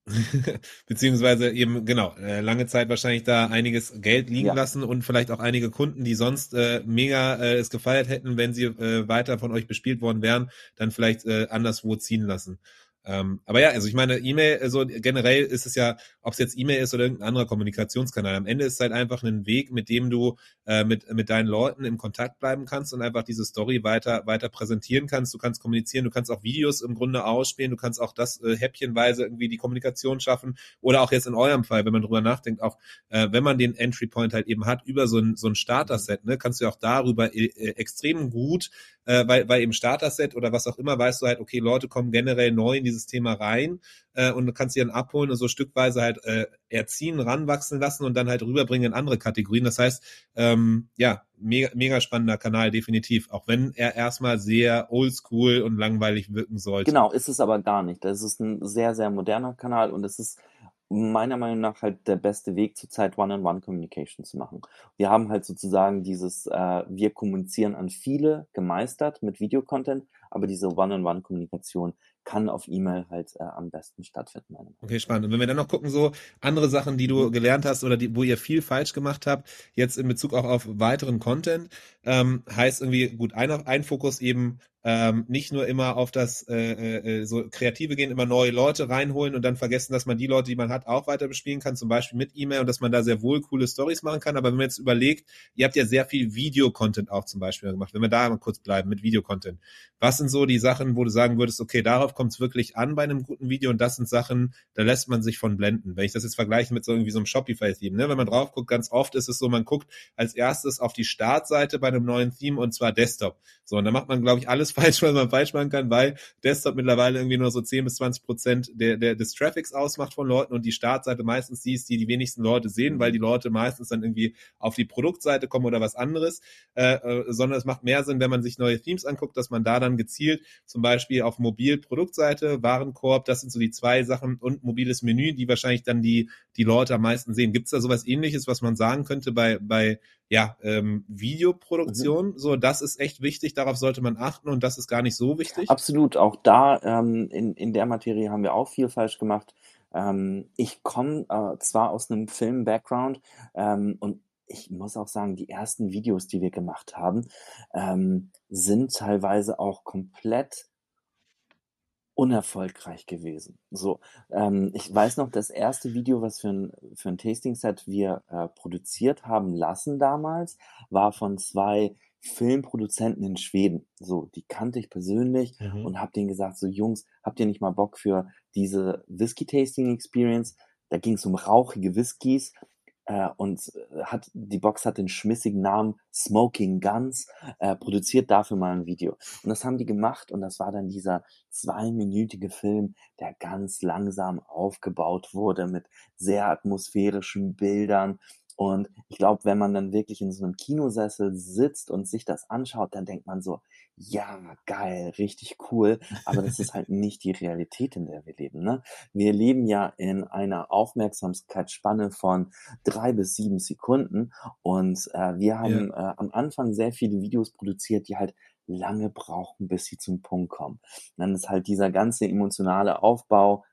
Beziehungsweise eben, genau, äh, lange Zeit wahrscheinlich da einiges Geld liegen Ja. lassen und vielleicht auch einige Kunden, die sonst äh, mega äh, es gefeiert hätten, wenn sie äh, weiter von euch bespielt worden wären, dann vielleicht äh, anderswo ziehen lassen. Ähm, aber ja, also ich meine, E-Mail, also generell ist es ja, ob es jetzt E-Mail ist oder irgendein anderer Kommunikationskanal, am Ende ist es halt einfach ein Weg, mit dem du äh, mit, mit deinen Leuten im Kontakt bleiben kannst und einfach diese Story weiter, weiter präsentieren kannst. Du kannst kommunizieren, du kannst auch Videos im Grunde ausspielen, du kannst auch das äh, häppchenweise irgendwie die Kommunikation schaffen oder auch jetzt in eurem Fall, wenn man drüber nachdenkt, auch äh, wenn man den Entry Point halt eben hat über so ein, so ein Starter-Set, ne, kannst du auch darüber äh, extrem gut, äh, weil, weil eben Starter-Set oder was auch immer, weißt du halt, okay, Leute kommen generell neu in dieses Thema rein äh, und kannst sie dann abholen und so stückweise halt äh, erziehen, ranwachsen lassen und dann halt rüberbringen in andere Kategorien. Das heißt, ähm, ja, mega, mega spannender Kanal, definitiv. Auch wenn er erstmal sehr oldschool und langweilig wirken sollte. Genau, ist es aber gar nicht. Das ist ein sehr, sehr moderner Kanal und es ist meiner Meinung nach halt der beste Weg zurzeit One-on-One-Communication zu machen. Wir haben halt sozusagen dieses, äh, wir kommunizieren an viele gemeistert mit Videocontent, aber diese One-on-One-Kommunikation kann auf E-Mail halt äh, am besten stattfinden. Okay, spannend. Und wenn wir dann noch gucken, so andere Sachen, die du mhm. gelernt hast oder die, wo ihr viel falsch gemacht habt, jetzt in Bezug auch auf weiteren Content, ähm, heißt irgendwie, gut, ein, ein Fokus eben ähm, nicht nur immer auf das äh, äh, so Kreative gehen, immer neue Leute reinholen und dann vergessen, dass man die Leute, die man hat, auch weiter bespielen kann, zum Beispiel mit E-Mail und dass man da sehr wohl coole Stories machen kann. Aber wenn man jetzt überlegt, ihr habt ja sehr viel Videocontent auch zum Beispiel gemacht, wenn wir da mal kurz bleiben mit Videocontent. Was sind so die Sachen, wo du sagen würdest, okay, darauf kommt es wirklich an bei einem guten Video und das sind Sachen, da lässt man sich von blenden. Wenn ich das jetzt vergleiche mit so irgendwie so einem Shopify-Theme, ne? wenn man drauf guckt, ganz oft ist es so, man guckt als erstes auf die Startseite bei einem neuen Theme und zwar Desktop. So, und da macht man, glaube ich, alles falsch, was man falsch machen kann, weil Desktop mittlerweile irgendwie nur so 10 bis 20 Prozent der, der, des Traffics ausmacht von Leuten und die Startseite meistens die ist, die die wenigsten Leute sehen, weil die Leute meistens dann irgendwie auf die Produktseite kommen oder was anderes, äh, äh, sondern es macht mehr Sinn, wenn man sich neue Themes anguckt, dass man da dann gezielt zum Beispiel auf mobil Produktseite, Warenkorb, das sind so die zwei Sachen und mobiles Menü, die wahrscheinlich dann die, die Leute am meisten sehen. Gibt es da sowas ähnliches, was man sagen könnte bei, bei ja, ähm, Videoproduktion? Mhm. So, das ist echt wichtig, darauf sollte man achten und das ist gar nicht so wichtig. Absolut, auch da ähm, in, in der Materie haben wir auch viel falsch gemacht. Ähm, ich komme äh, zwar aus einem Film-Background ähm, und ich muss auch sagen, die ersten Videos, die wir gemacht haben, ähm, sind teilweise auch komplett unerfolgreich gewesen. So, ähm, ich weiß noch, das erste Video, was für ein, für ein Tasting-Set wir äh, produziert haben lassen damals, war von zwei Filmproduzenten in Schweden. So, die kannte ich persönlich mhm. und habe denen gesagt, so Jungs, habt ihr nicht mal Bock für diese Whisky-Tasting-Experience? Da ging es um rauchige Whiskys äh, und äh, hat die Box hat den schmissigen Namen Smoking Guns, äh, produziert dafür mal ein Video. Und das haben die gemacht und das war dann dieser zweiminütige Film, der ganz langsam aufgebaut wurde mit sehr atmosphärischen Bildern und ich glaube, wenn man dann wirklich in so einem Kinosessel sitzt und sich das anschaut, dann denkt man so, ja, geil, richtig cool. Aber das ist halt nicht die Realität, in der wir leben. Ne? Wir leben ja in einer Aufmerksamkeitsspanne von drei bis sieben Sekunden. Und äh, wir haben ja. äh, am Anfang sehr viele Videos produziert, die halt lange brauchen, bis sie zum Punkt kommen. Und dann ist halt dieser ganze emotionale Aufbau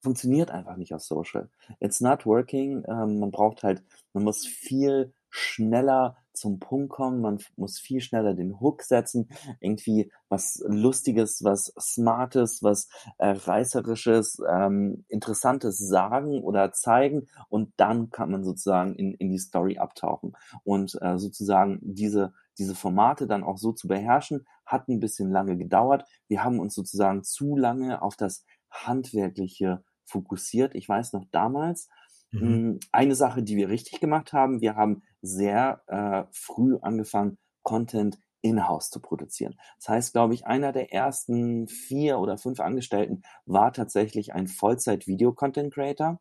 funktioniert einfach nicht auf Social. It's not working. Ähm, man braucht halt, man muss viel schneller zum Punkt kommen, man muss viel schneller den Hook setzen, irgendwie was Lustiges, was Smartes, was äh, Reißerisches, ähm, Interessantes sagen oder zeigen und dann kann man sozusagen in, in die Story abtauchen und äh, sozusagen diese diese Formate dann auch so zu beherrschen, hat ein bisschen lange gedauert. Wir haben uns sozusagen zu lange auf das handwerkliche fokussiert. Ich weiß noch damals, mhm. Hm, eine Sache, die wir richtig gemacht haben, wir haben sehr äh, früh angefangen, Content in-house zu produzieren. Das heißt, glaube ich, einer der ersten vier oder fünf Angestellten war tatsächlich ein Vollzeit-Video-Content-Creator.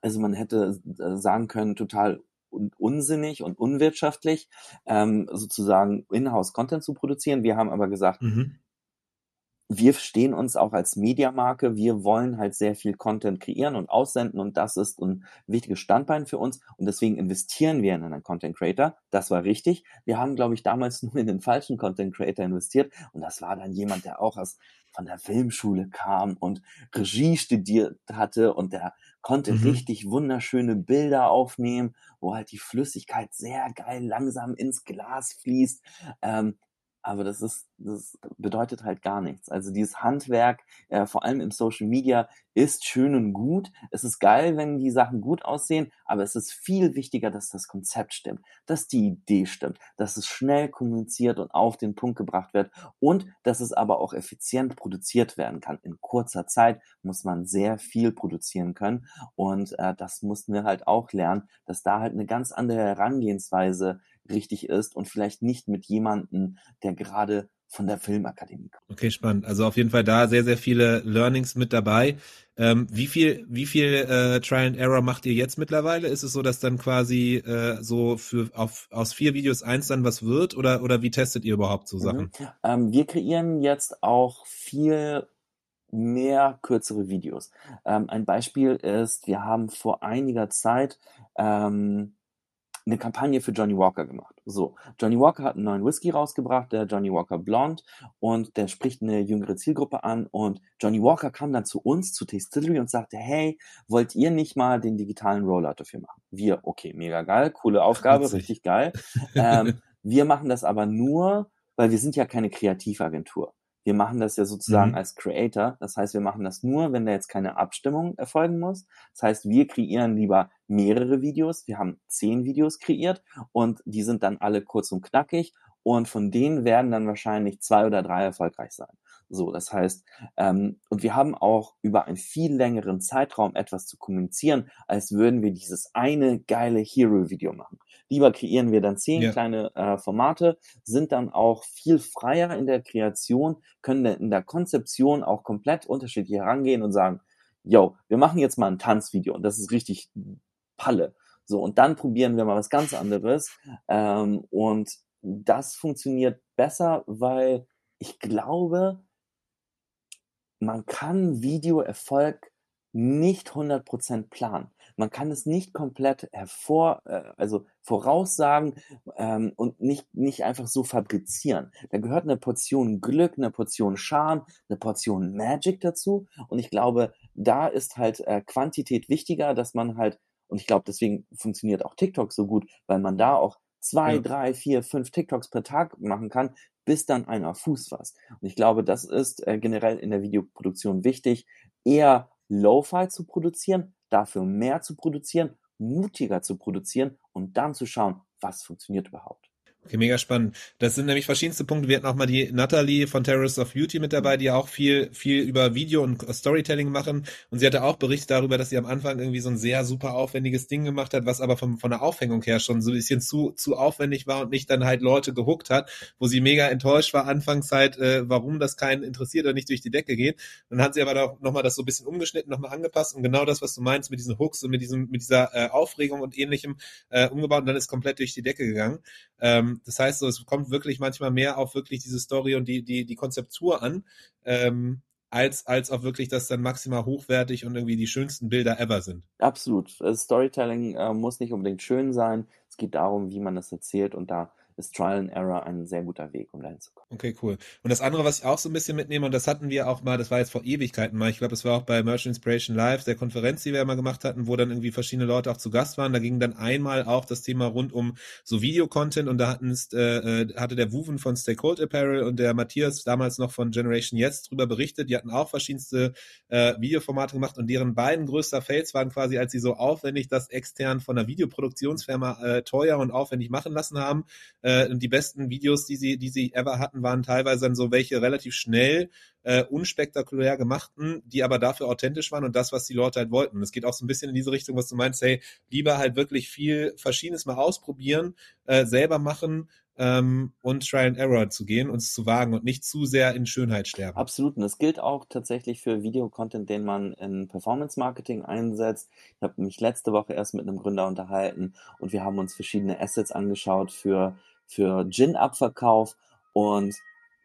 Also man hätte äh, sagen können, total unsinnig und unwirtschaftlich, ähm, sozusagen in-house Content zu produzieren. Wir haben aber gesagt, mhm wir stehen uns auch als Mediamarke. Wir wollen halt sehr viel Content kreieren und aussenden und das ist ein wichtiges Standbein für uns und deswegen investieren wir in einen Content Creator. Das war richtig. Wir haben, glaube ich, damals nur in den falschen Content Creator investiert und das war dann jemand, der auch aus von der Filmschule kam und Regie studiert hatte und der konnte mhm. richtig wunderschöne Bilder aufnehmen, wo halt die Flüssigkeit sehr geil langsam ins Glas fließt. Ähm, aber das ist, das bedeutet halt gar nichts. Also dieses Handwerk, äh, vor allem im Social Media, ist schön und gut. Es ist geil, wenn die Sachen gut aussehen, aber es ist viel wichtiger, dass das Konzept stimmt, dass die Idee stimmt, dass es schnell kommuniziert und auf den Punkt gebracht wird und dass es aber auch effizient produziert werden kann. In kurzer Zeit muss man sehr viel produzieren können und äh, das mussten wir halt auch lernen, dass da halt eine ganz andere Herangehensweise richtig ist und vielleicht nicht mit jemandem, der gerade von der Filmakademie kommt. Okay, spannend. Also auf jeden Fall da sehr, sehr viele Learnings mit dabei. Ähm, wie viel, wie viel äh, Trial and Error macht ihr jetzt mittlerweile? Ist es so, dass dann quasi äh, so für auf, aus vier Videos eins dann was wird oder, oder wie testet ihr überhaupt so Sachen? Mhm. Ähm, wir kreieren jetzt auch viel mehr kürzere Videos. Ähm, ein Beispiel ist, wir haben vor einiger Zeit ähm, eine Kampagne für Johnny Walker gemacht. So, Johnny Walker hat einen neuen Whisky rausgebracht, der Johnny Walker Blonde, und der spricht eine jüngere Zielgruppe an. Und Johnny Walker kam dann zu uns, zu Tastillery und sagte, hey, wollt ihr nicht mal den digitalen Rollout dafür machen? Wir, okay, mega geil, coole Aufgabe, Witzig. richtig geil. ähm, wir machen das aber nur, weil wir sind ja keine Kreativagentur. Wir machen das ja sozusagen mhm. als Creator. Das heißt, wir machen das nur, wenn da jetzt keine Abstimmung erfolgen muss. Das heißt, wir kreieren lieber mehrere Videos. Wir haben zehn Videos kreiert und die sind dann alle kurz und knackig und von denen werden dann wahrscheinlich zwei oder drei erfolgreich sein. So, das heißt, ähm, und wir haben auch über einen viel längeren Zeitraum etwas zu kommunizieren, als würden wir dieses eine geile Hero-Video machen. Lieber kreieren wir dann zehn ja. kleine äh, Formate, sind dann auch viel freier in der Kreation, können in der Konzeption auch komplett unterschiedlich herangehen und sagen, yo, wir machen jetzt mal ein Tanzvideo und das ist richtig Palle. So, und dann probieren wir mal was ganz anderes. Ähm, und das funktioniert besser, weil ich glaube, man kann Videoerfolg nicht 100% planen. Man kann es nicht komplett hervor, äh, also voraussagen ähm, und nicht, nicht einfach so fabrizieren. Da gehört eine Portion Glück, eine Portion Charme, eine Portion Magic dazu. Und ich glaube, da ist halt äh, Quantität wichtiger, dass man halt, und ich glaube, deswegen funktioniert auch TikTok so gut, weil man da auch zwei, ja. drei, vier, fünf TikToks per Tag machen kann, bis dann einer Fuß fasst. Und ich glaube, das ist äh, generell in der Videoproduktion wichtig, eher Lo-Fi zu produzieren, dafür mehr zu produzieren, mutiger zu produzieren und dann zu schauen, was funktioniert überhaupt. Okay, mega spannend. Das sind nämlich verschiedenste Punkte. Wir hatten auch mal die Natalie von Terrorists of Beauty mit dabei, die auch viel, viel über Video und Storytelling machen. Und sie hatte auch berichtet darüber, dass sie am Anfang irgendwie so ein sehr super aufwendiges Ding gemacht hat, was aber von, von der Aufhängung her schon so ein bisschen zu, zu aufwendig war und nicht dann halt Leute gehuckt hat, wo sie mega enttäuscht war anfangs halt, äh, warum das keinen interessiert oder nicht durch die Decke geht. Dann hat sie aber doch nochmal das so ein bisschen umgeschnitten, nochmal angepasst und genau das, was du meinst mit diesen Hooks und mit diesem, mit dieser äh, Aufregung und ähnlichem äh, umgebaut und dann ist komplett durch die Decke gegangen. Ähm, ähm, das heißt so, es kommt wirklich manchmal mehr auf wirklich diese Story und die, die, die Konzeptur an, ähm, als, als auch wirklich, dass dann maximal hochwertig und irgendwie die schönsten Bilder ever sind. Absolut. Storytelling äh, muss nicht unbedingt schön sein. Es geht darum, wie man das erzählt und da ist Trial and Error ein sehr guter Weg, um dahin zu kommen. Okay, cool. Und das andere, was ich auch so ein bisschen mitnehme, und das hatten wir auch mal, das war jetzt vor Ewigkeiten mal, ich glaube, es war auch bei Merchant Inspiration Live, der Konferenz, die wir mal gemacht hatten, wo dann irgendwie verschiedene Leute auch zu Gast waren. Da ging dann einmal auch das Thema rund um so Videocontent und da hatten äh, äh, hatte der Wuven von Stakehold Apparel und der Matthias damals noch von Generation Jetzt drüber berichtet. Die hatten auch verschiedenste äh, Videoformate gemacht und deren beiden größter Fails waren quasi, als sie so aufwendig das extern von einer Videoproduktionsfirma äh, teuer und aufwendig machen lassen haben, äh, die besten Videos, die sie, die sie ever hatten, waren teilweise dann so welche relativ schnell, äh, unspektakulär gemachten, die aber dafür authentisch waren und das, was die Leute halt wollten. Und es geht auch so ein bisschen in diese Richtung, was du meinst, hey, lieber halt wirklich viel Verschiedenes mal ausprobieren, äh, selber machen, ähm, und Try and Error zu gehen, uns zu wagen und nicht zu sehr in Schönheit sterben. Absolut. Und das gilt auch tatsächlich für Videocontent, den man in Performance Marketing einsetzt. Ich habe mich letzte Woche erst mit einem Gründer unterhalten und wir haben uns verschiedene Assets angeschaut für, für Gin-Abverkauf und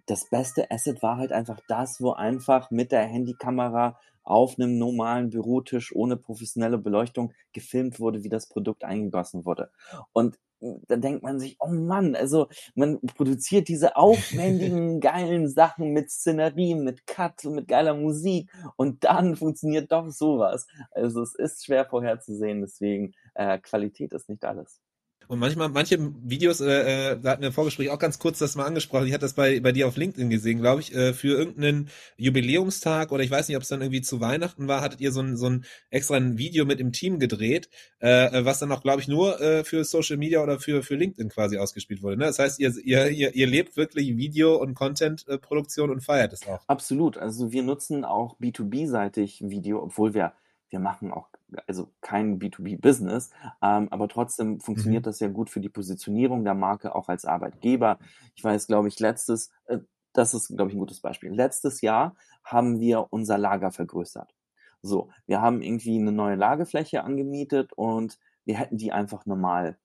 das beste Asset war halt einfach das, wo einfach mit der Handykamera auf einem normalen Bürotisch ohne professionelle Beleuchtung gefilmt wurde, wie das Produkt eingegossen wurde. Und da denkt man sich, oh Mann, also man produziert diese aufwendigen, geilen Sachen mit Szenerie, mit Cut, mit geiler Musik und dann funktioniert doch sowas. Also es ist schwer vorherzusehen, deswegen äh, Qualität ist nicht alles. Und manchmal, manche Videos, äh, äh, da hatten wir im Vorgespräch auch ganz kurz das mal angesprochen, ich hatte das bei, bei dir auf LinkedIn gesehen, glaube ich, äh, für irgendeinen Jubiläumstag oder ich weiß nicht, ob es dann irgendwie zu Weihnachten war, hattet ihr so ein, so ein extra ein Video mit im Team gedreht, äh, was dann auch, glaube ich, nur äh, für Social Media oder für, für LinkedIn quasi ausgespielt wurde. Ne? Das heißt, ihr, ihr, ihr, ihr lebt wirklich Video- und Content-Produktion und feiert es auch. Absolut. Also wir nutzen auch B2B-seitig Video, obwohl wir wir machen auch also kein B2B-Business, ähm, aber trotzdem funktioniert mhm. das ja gut für die Positionierung der Marke auch als Arbeitgeber. Ich weiß, glaube ich, letztes, äh, das ist, glaube ich, ein gutes Beispiel. Letztes Jahr haben wir unser Lager vergrößert. So, wir haben irgendwie eine neue Lagefläche angemietet und wir hätten die einfach normal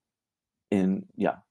in, ja,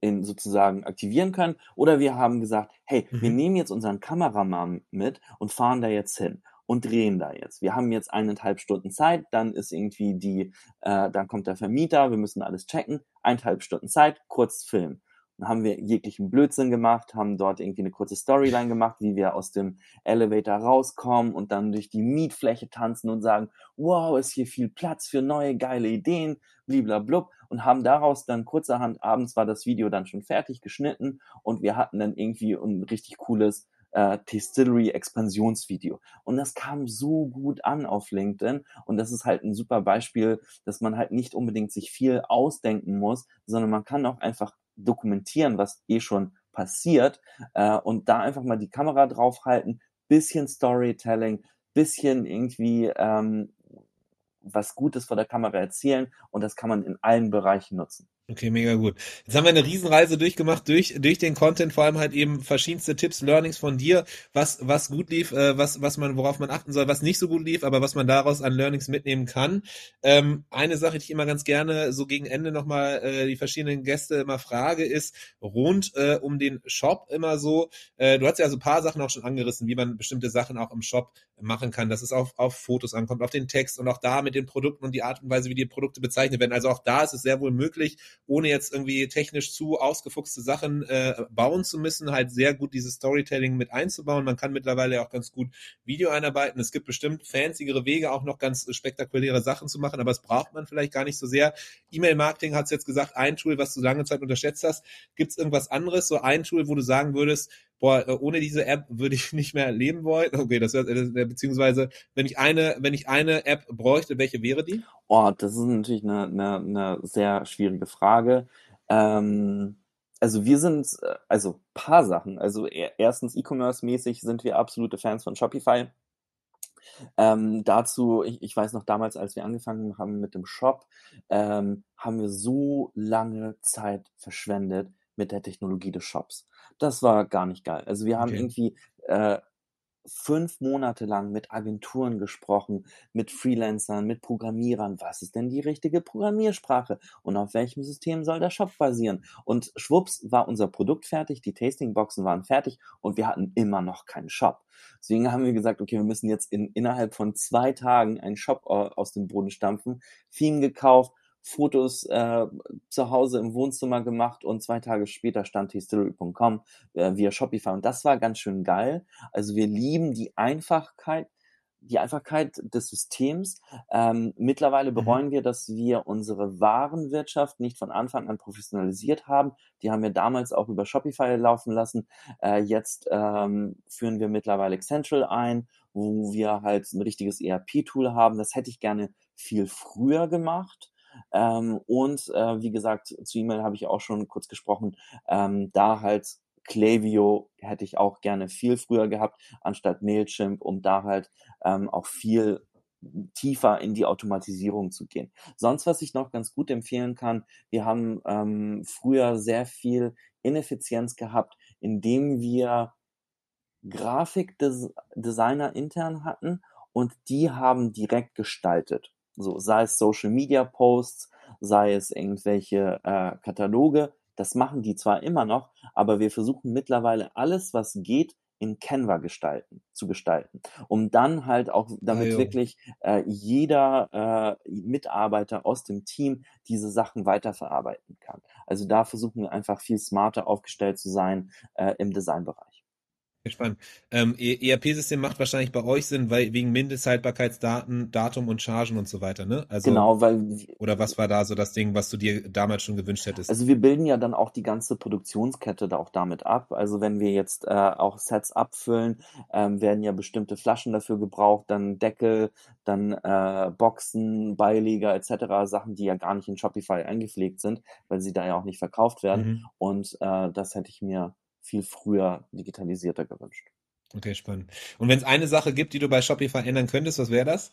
in sozusagen aktivieren können. Oder wir haben gesagt, hey, Mhm. wir nehmen jetzt unseren Kameramann mit und fahren da jetzt hin und drehen da jetzt. Wir haben jetzt eineinhalb Stunden Zeit, dann ist irgendwie die, äh, dann kommt der Vermieter, wir müssen alles checken, eineinhalb Stunden Zeit, kurz filmen. Dann haben wir jeglichen Blödsinn gemacht, haben dort irgendwie eine kurze Storyline gemacht, wie wir aus dem Elevator rauskommen und dann durch die Mietfläche tanzen und sagen, wow, ist hier viel Platz für neue geile Ideen, bliblablub und haben daraus dann kurzerhand, abends war das Video dann schon fertig geschnitten und wir hatten dann irgendwie ein richtig cooles äh, Distillery Expansionsvideo. Und das kam so gut an auf LinkedIn. Und das ist halt ein super Beispiel, dass man halt nicht unbedingt sich viel ausdenken muss, sondern man kann auch einfach dokumentieren, was eh schon passiert äh, und da einfach mal die Kamera draufhalten, bisschen Storytelling, bisschen irgendwie ähm, was Gutes vor der Kamera erzählen und das kann man in allen Bereichen nutzen. Okay, mega gut. Jetzt haben wir eine Riesenreise durchgemacht durch, durch den Content, vor allem halt eben verschiedenste Tipps, Learnings von dir, was, was gut lief, äh, was, was man, worauf man achten soll, was nicht so gut lief, aber was man daraus an Learnings mitnehmen kann. Ähm, eine Sache, die ich immer ganz gerne so gegen Ende nochmal äh, die verschiedenen Gäste immer frage, ist rund äh, um den Shop immer so, äh, du hast ja so ein paar Sachen auch schon angerissen, wie man bestimmte Sachen auch im Shop machen kann, dass es auf, auf Fotos ankommt, auf den Text und auch da mit den Produkten und die Art und Weise, wie die Produkte bezeichnet werden. Also auch da ist es sehr wohl möglich, ohne jetzt irgendwie technisch zu ausgefuchste Sachen äh, bauen zu müssen, halt sehr gut dieses Storytelling mit einzubauen. Man kann mittlerweile auch ganz gut Video einarbeiten. Es gibt bestimmt fancyere Wege, auch noch ganz spektakuläre Sachen zu machen, aber es braucht man vielleicht gar nicht so sehr. E-Mail-Marketing hat es jetzt gesagt, ein Tool, was du lange Zeit unterschätzt hast. Gibt es irgendwas anderes, so ein Tool, wo du sagen würdest, boah, ohne diese App würde ich nicht mehr leben wollen? Okay, das wäre, beziehungsweise, wenn ich eine, wenn ich eine App bräuchte, welche wäre die? Oh, das ist natürlich eine, eine, eine sehr schwierige Frage. Ähm, also wir sind, also paar Sachen. Also erstens E-Commerce-mäßig sind wir absolute Fans von Shopify. Ähm, dazu, ich, ich weiß noch damals, als wir angefangen haben mit dem Shop, ähm, haben wir so lange Zeit verschwendet mit der Technologie des Shops. Das war gar nicht geil. Also wir haben Okay. irgendwie äh, fünf Monate lang mit Agenturen gesprochen, mit Freelancern, mit Programmierern. Was ist denn die richtige Programmiersprache und auf welchem System soll der Shop basieren? Und schwupps war unser Produkt fertig, die Tastingboxen waren fertig und wir hatten immer noch keinen Shop. Deswegen haben wir gesagt, okay, wir müssen jetzt in, innerhalb von zwei Tagen einen Shop äh, aus dem Boden stampfen, Theme gekauft, Fotos äh, zu Hause im Wohnzimmer gemacht und zwei Tage später stand history.com äh, via Shopify und das war ganz schön geil. Also wir lieben die Einfachkeit, die Einfachkeit des Systems. Ähm, mittlerweile bereuen wir, dass wir unsere Warenwirtschaft nicht von Anfang an professionalisiert haben. Die haben wir damals auch über Shopify laufen lassen. Äh, jetzt ähm, führen wir mittlerweile Central ein, wo wir halt ein richtiges ERP-Tool haben. Das hätte ich gerne viel früher gemacht. Ähm, und äh, wie gesagt, zu E-Mail habe ich auch schon kurz gesprochen, ähm, da halt Klaviyo hätte ich auch gerne viel früher gehabt, anstatt Mailchimp, um da halt ähm, auch viel tiefer in die Automatisierung zu gehen. Sonst, was ich noch ganz gut empfehlen kann, wir haben ähm, früher sehr viel Ineffizienz gehabt, indem wir Grafikdesigner intern hatten und die haben direkt gestaltet. So, sei es Social Media Posts, sei es irgendwelche äh, Kataloge, das machen die zwar immer noch, aber wir versuchen mittlerweile alles, was geht, in Canva gestalten, zu gestalten, um dann halt auch, damit Ah, wirklich äh, jeder äh, Mitarbeiter aus dem Team diese Sachen weiterverarbeiten kann. Also da versuchen wir einfach viel smarter aufgestellt zu sein äh, im Designbereich. Spannend. Ähm, ERP-System macht wahrscheinlich bei euch Sinn, weil wegen Mindesthaltbarkeitsdaten, Datum und Chargen und so weiter, ne? Also, genau, weil Oder was war da so das Ding, was du dir damals schon gewünscht hättest? Also wir bilden ja dann auch die ganze Produktionskette da auch damit ab. Also wenn wir jetzt äh, auch Sets abfüllen, ähm, werden ja bestimmte Flaschen dafür gebraucht, dann Deckel, dann äh, Boxen, Beileger etc. Sachen, die ja gar nicht in Shopify eingepflegt sind, weil sie da ja auch nicht verkauft werden. Mhm. Und äh, das hätte ich mir viel früher digitalisierter gewünscht. Okay, spannend. Und wenn es eine Sache gibt, die du bei Shopify ändern könntest, was wäre das?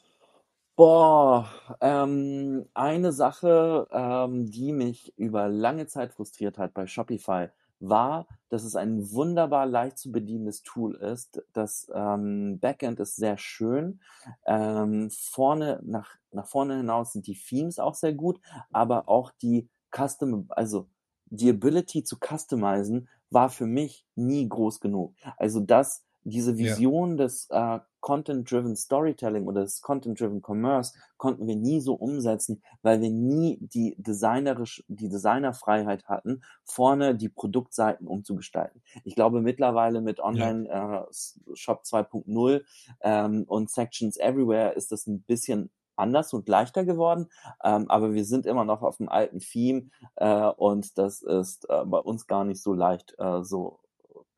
Boah, ähm, eine Sache, ähm, die mich über lange Zeit frustriert hat bei Shopify, war, dass es ein wunderbar leicht zu bedienendes Tool ist. Das ähm, Backend ist sehr schön. Ähm, vorne nach, nach vorne hinaus sind die Themes auch sehr gut, aber auch die Custom, also die Ability zu customizen war für mich nie groß genug. Also das, diese Vision ja. des äh, Content-Driven Storytelling oder des Content-Driven Commerce konnten wir nie so umsetzen, weil wir nie die designerisch, die Designerfreiheit hatten, vorne die Produktseiten umzugestalten. Ich glaube mittlerweile mit Online ja. äh, Shop 2.0 ähm, und Sections Everywhere ist das ein bisschen anders und leichter geworden, ähm, aber wir sind immer noch auf dem alten Theme äh, und das ist äh, bei uns gar nicht so leicht, äh, so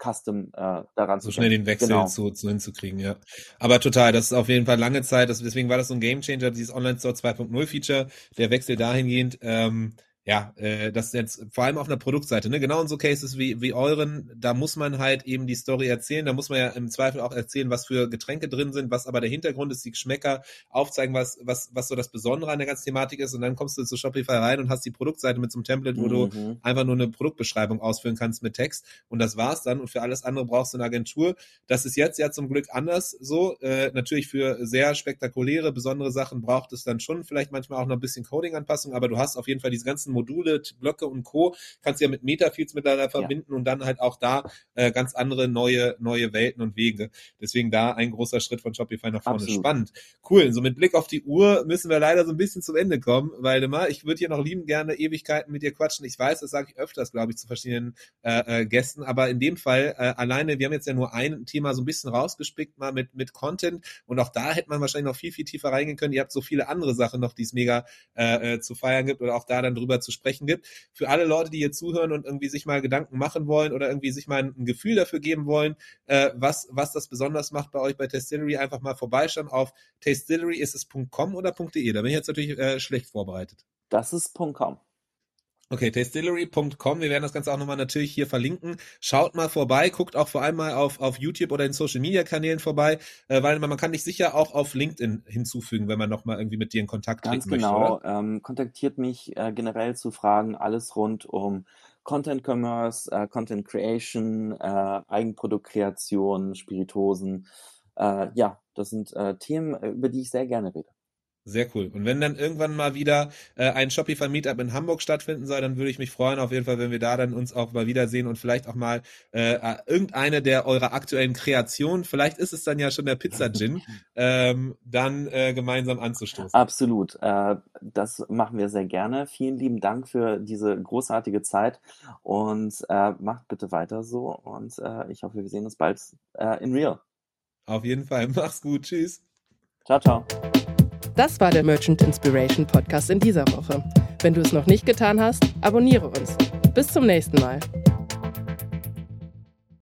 Custom äh, daran so schnell den Wechsel genau. zu, zu hinzukriegen, ja. Aber total, das ist auf jeden Fall lange Zeit, das, deswegen war das so ein Gamechanger, dieses Online Store 2.0 Feature, der Wechsel dahingehend, ähm, ja, äh, das jetzt vor allem auf einer Produktseite, ne, genau in so Cases wie, wie euren, da muss man halt eben die Story erzählen, da muss man ja im Zweifel auch erzählen, was für Getränke drin sind, was aber der Hintergrund ist, die Geschmäcker aufzeigen, was, was, was so das Besondere an der ganzen Thematik ist und dann kommst du zu Shopify rein und hast die Produktseite mit so einem Template, wo mhm. du einfach nur eine Produktbeschreibung ausführen kannst mit Text und das war's dann und für alles andere brauchst du eine Agentur. Das ist jetzt ja zum Glück anders so, äh, natürlich für sehr spektakuläre, besondere Sachen braucht es dann schon vielleicht manchmal auch noch ein bisschen Coding-Anpassung, aber du hast auf jeden Fall diese ganzen Module, Blöcke und Co. kannst du ja mit Metafields miteinander verbinden ja. und dann halt auch da äh, ganz andere neue, neue Welten und Wege. Deswegen da ein großer Schritt von Shopify nach vorne. Absolut. Spannend. Cool. So mit Blick auf die Uhr müssen wir leider so ein bisschen zum Ende kommen, weil immer, ich würde hier noch lieben gerne Ewigkeiten mit dir quatschen. Ich weiß, das sage ich öfters, glaube ich, zu verschiedenen äh, äh, Gästen, aber in dem Fall äh, alleine, wir haben jetzt ja nur ein Thema so ein bisschen rausgespickt, mal mit, mit Content und auch da hätte man wahrscheinlich noch viel, viel tiefer reingehen können. Ihr habt so viele andere Sachen noch, die es mega äh, äh zu feiern gibt oder auch da dann drüber zu sprechen gibt. Für alle Leute, die hier zuhören und irgendwie sich mal Gedanken machen wollen oder irgendwie sich mal ein, Gefühl dafür geben wollen, äh, was, was das besonders macht bei euch bei Tastillery, einfach mal vorbeischauen auf tastillery ist es .com oder .de. Da bin ich jetzt natürlich äh, schlecht vorbereitet. Das ist .com. Okay, tastillery.com. Wir werden das Ganze auch nochmal natürlich hier verlinken. Schaut mal vorbei, guckt auch vor allem mal auf, auf YouTube oder in Social Media Kanälen vorbei, äh, weil man, man kann dich sicher auch auf LinkedIn hinzufügen, wenn man nochmal irgendwie mit dir in Kontakt Ganz treten genau. möchte. Genau. Ähm, kontaktiert mich äh, generell zu Fragen, alles rund um Content Commerce, äh, Content Creation, äh, Eigenproduktkreation, Spiritosen. Äh, ja, das sind äh, Themen, über die ich sehr gerne rede. Sehr cool. Und wenn dann irgendwann mal wieder äh, ein Shopify Meetup in Hamburg stattfinden soll, dann würde ich mich freuen, auf jeden Fall, wenn wir da dann uns auch mal wiedersehen und vielleicht auch mal äh, äh irgendeine der eurer aktuellen Kreationen, vielleicht ist es dann ja schon der Pizza Gin, ähm, dann äh, gemeinsam anzustoßen. Absolut. Äh, das machen wir sehr gerne. Vielen lieben Dank für diese großartige Zeit und äh, macht bitte weiter so und ich hoffe, wir sehen uns bald in Real. Auf jeden Fall. Mach's gut. Tschüss. Ciao, ciao. Das war der Merchant Inspiration Podcast in dieser Woche. Wenn du es noch nicht getan hast, abonniere uns. Bis zum nächsten Mal.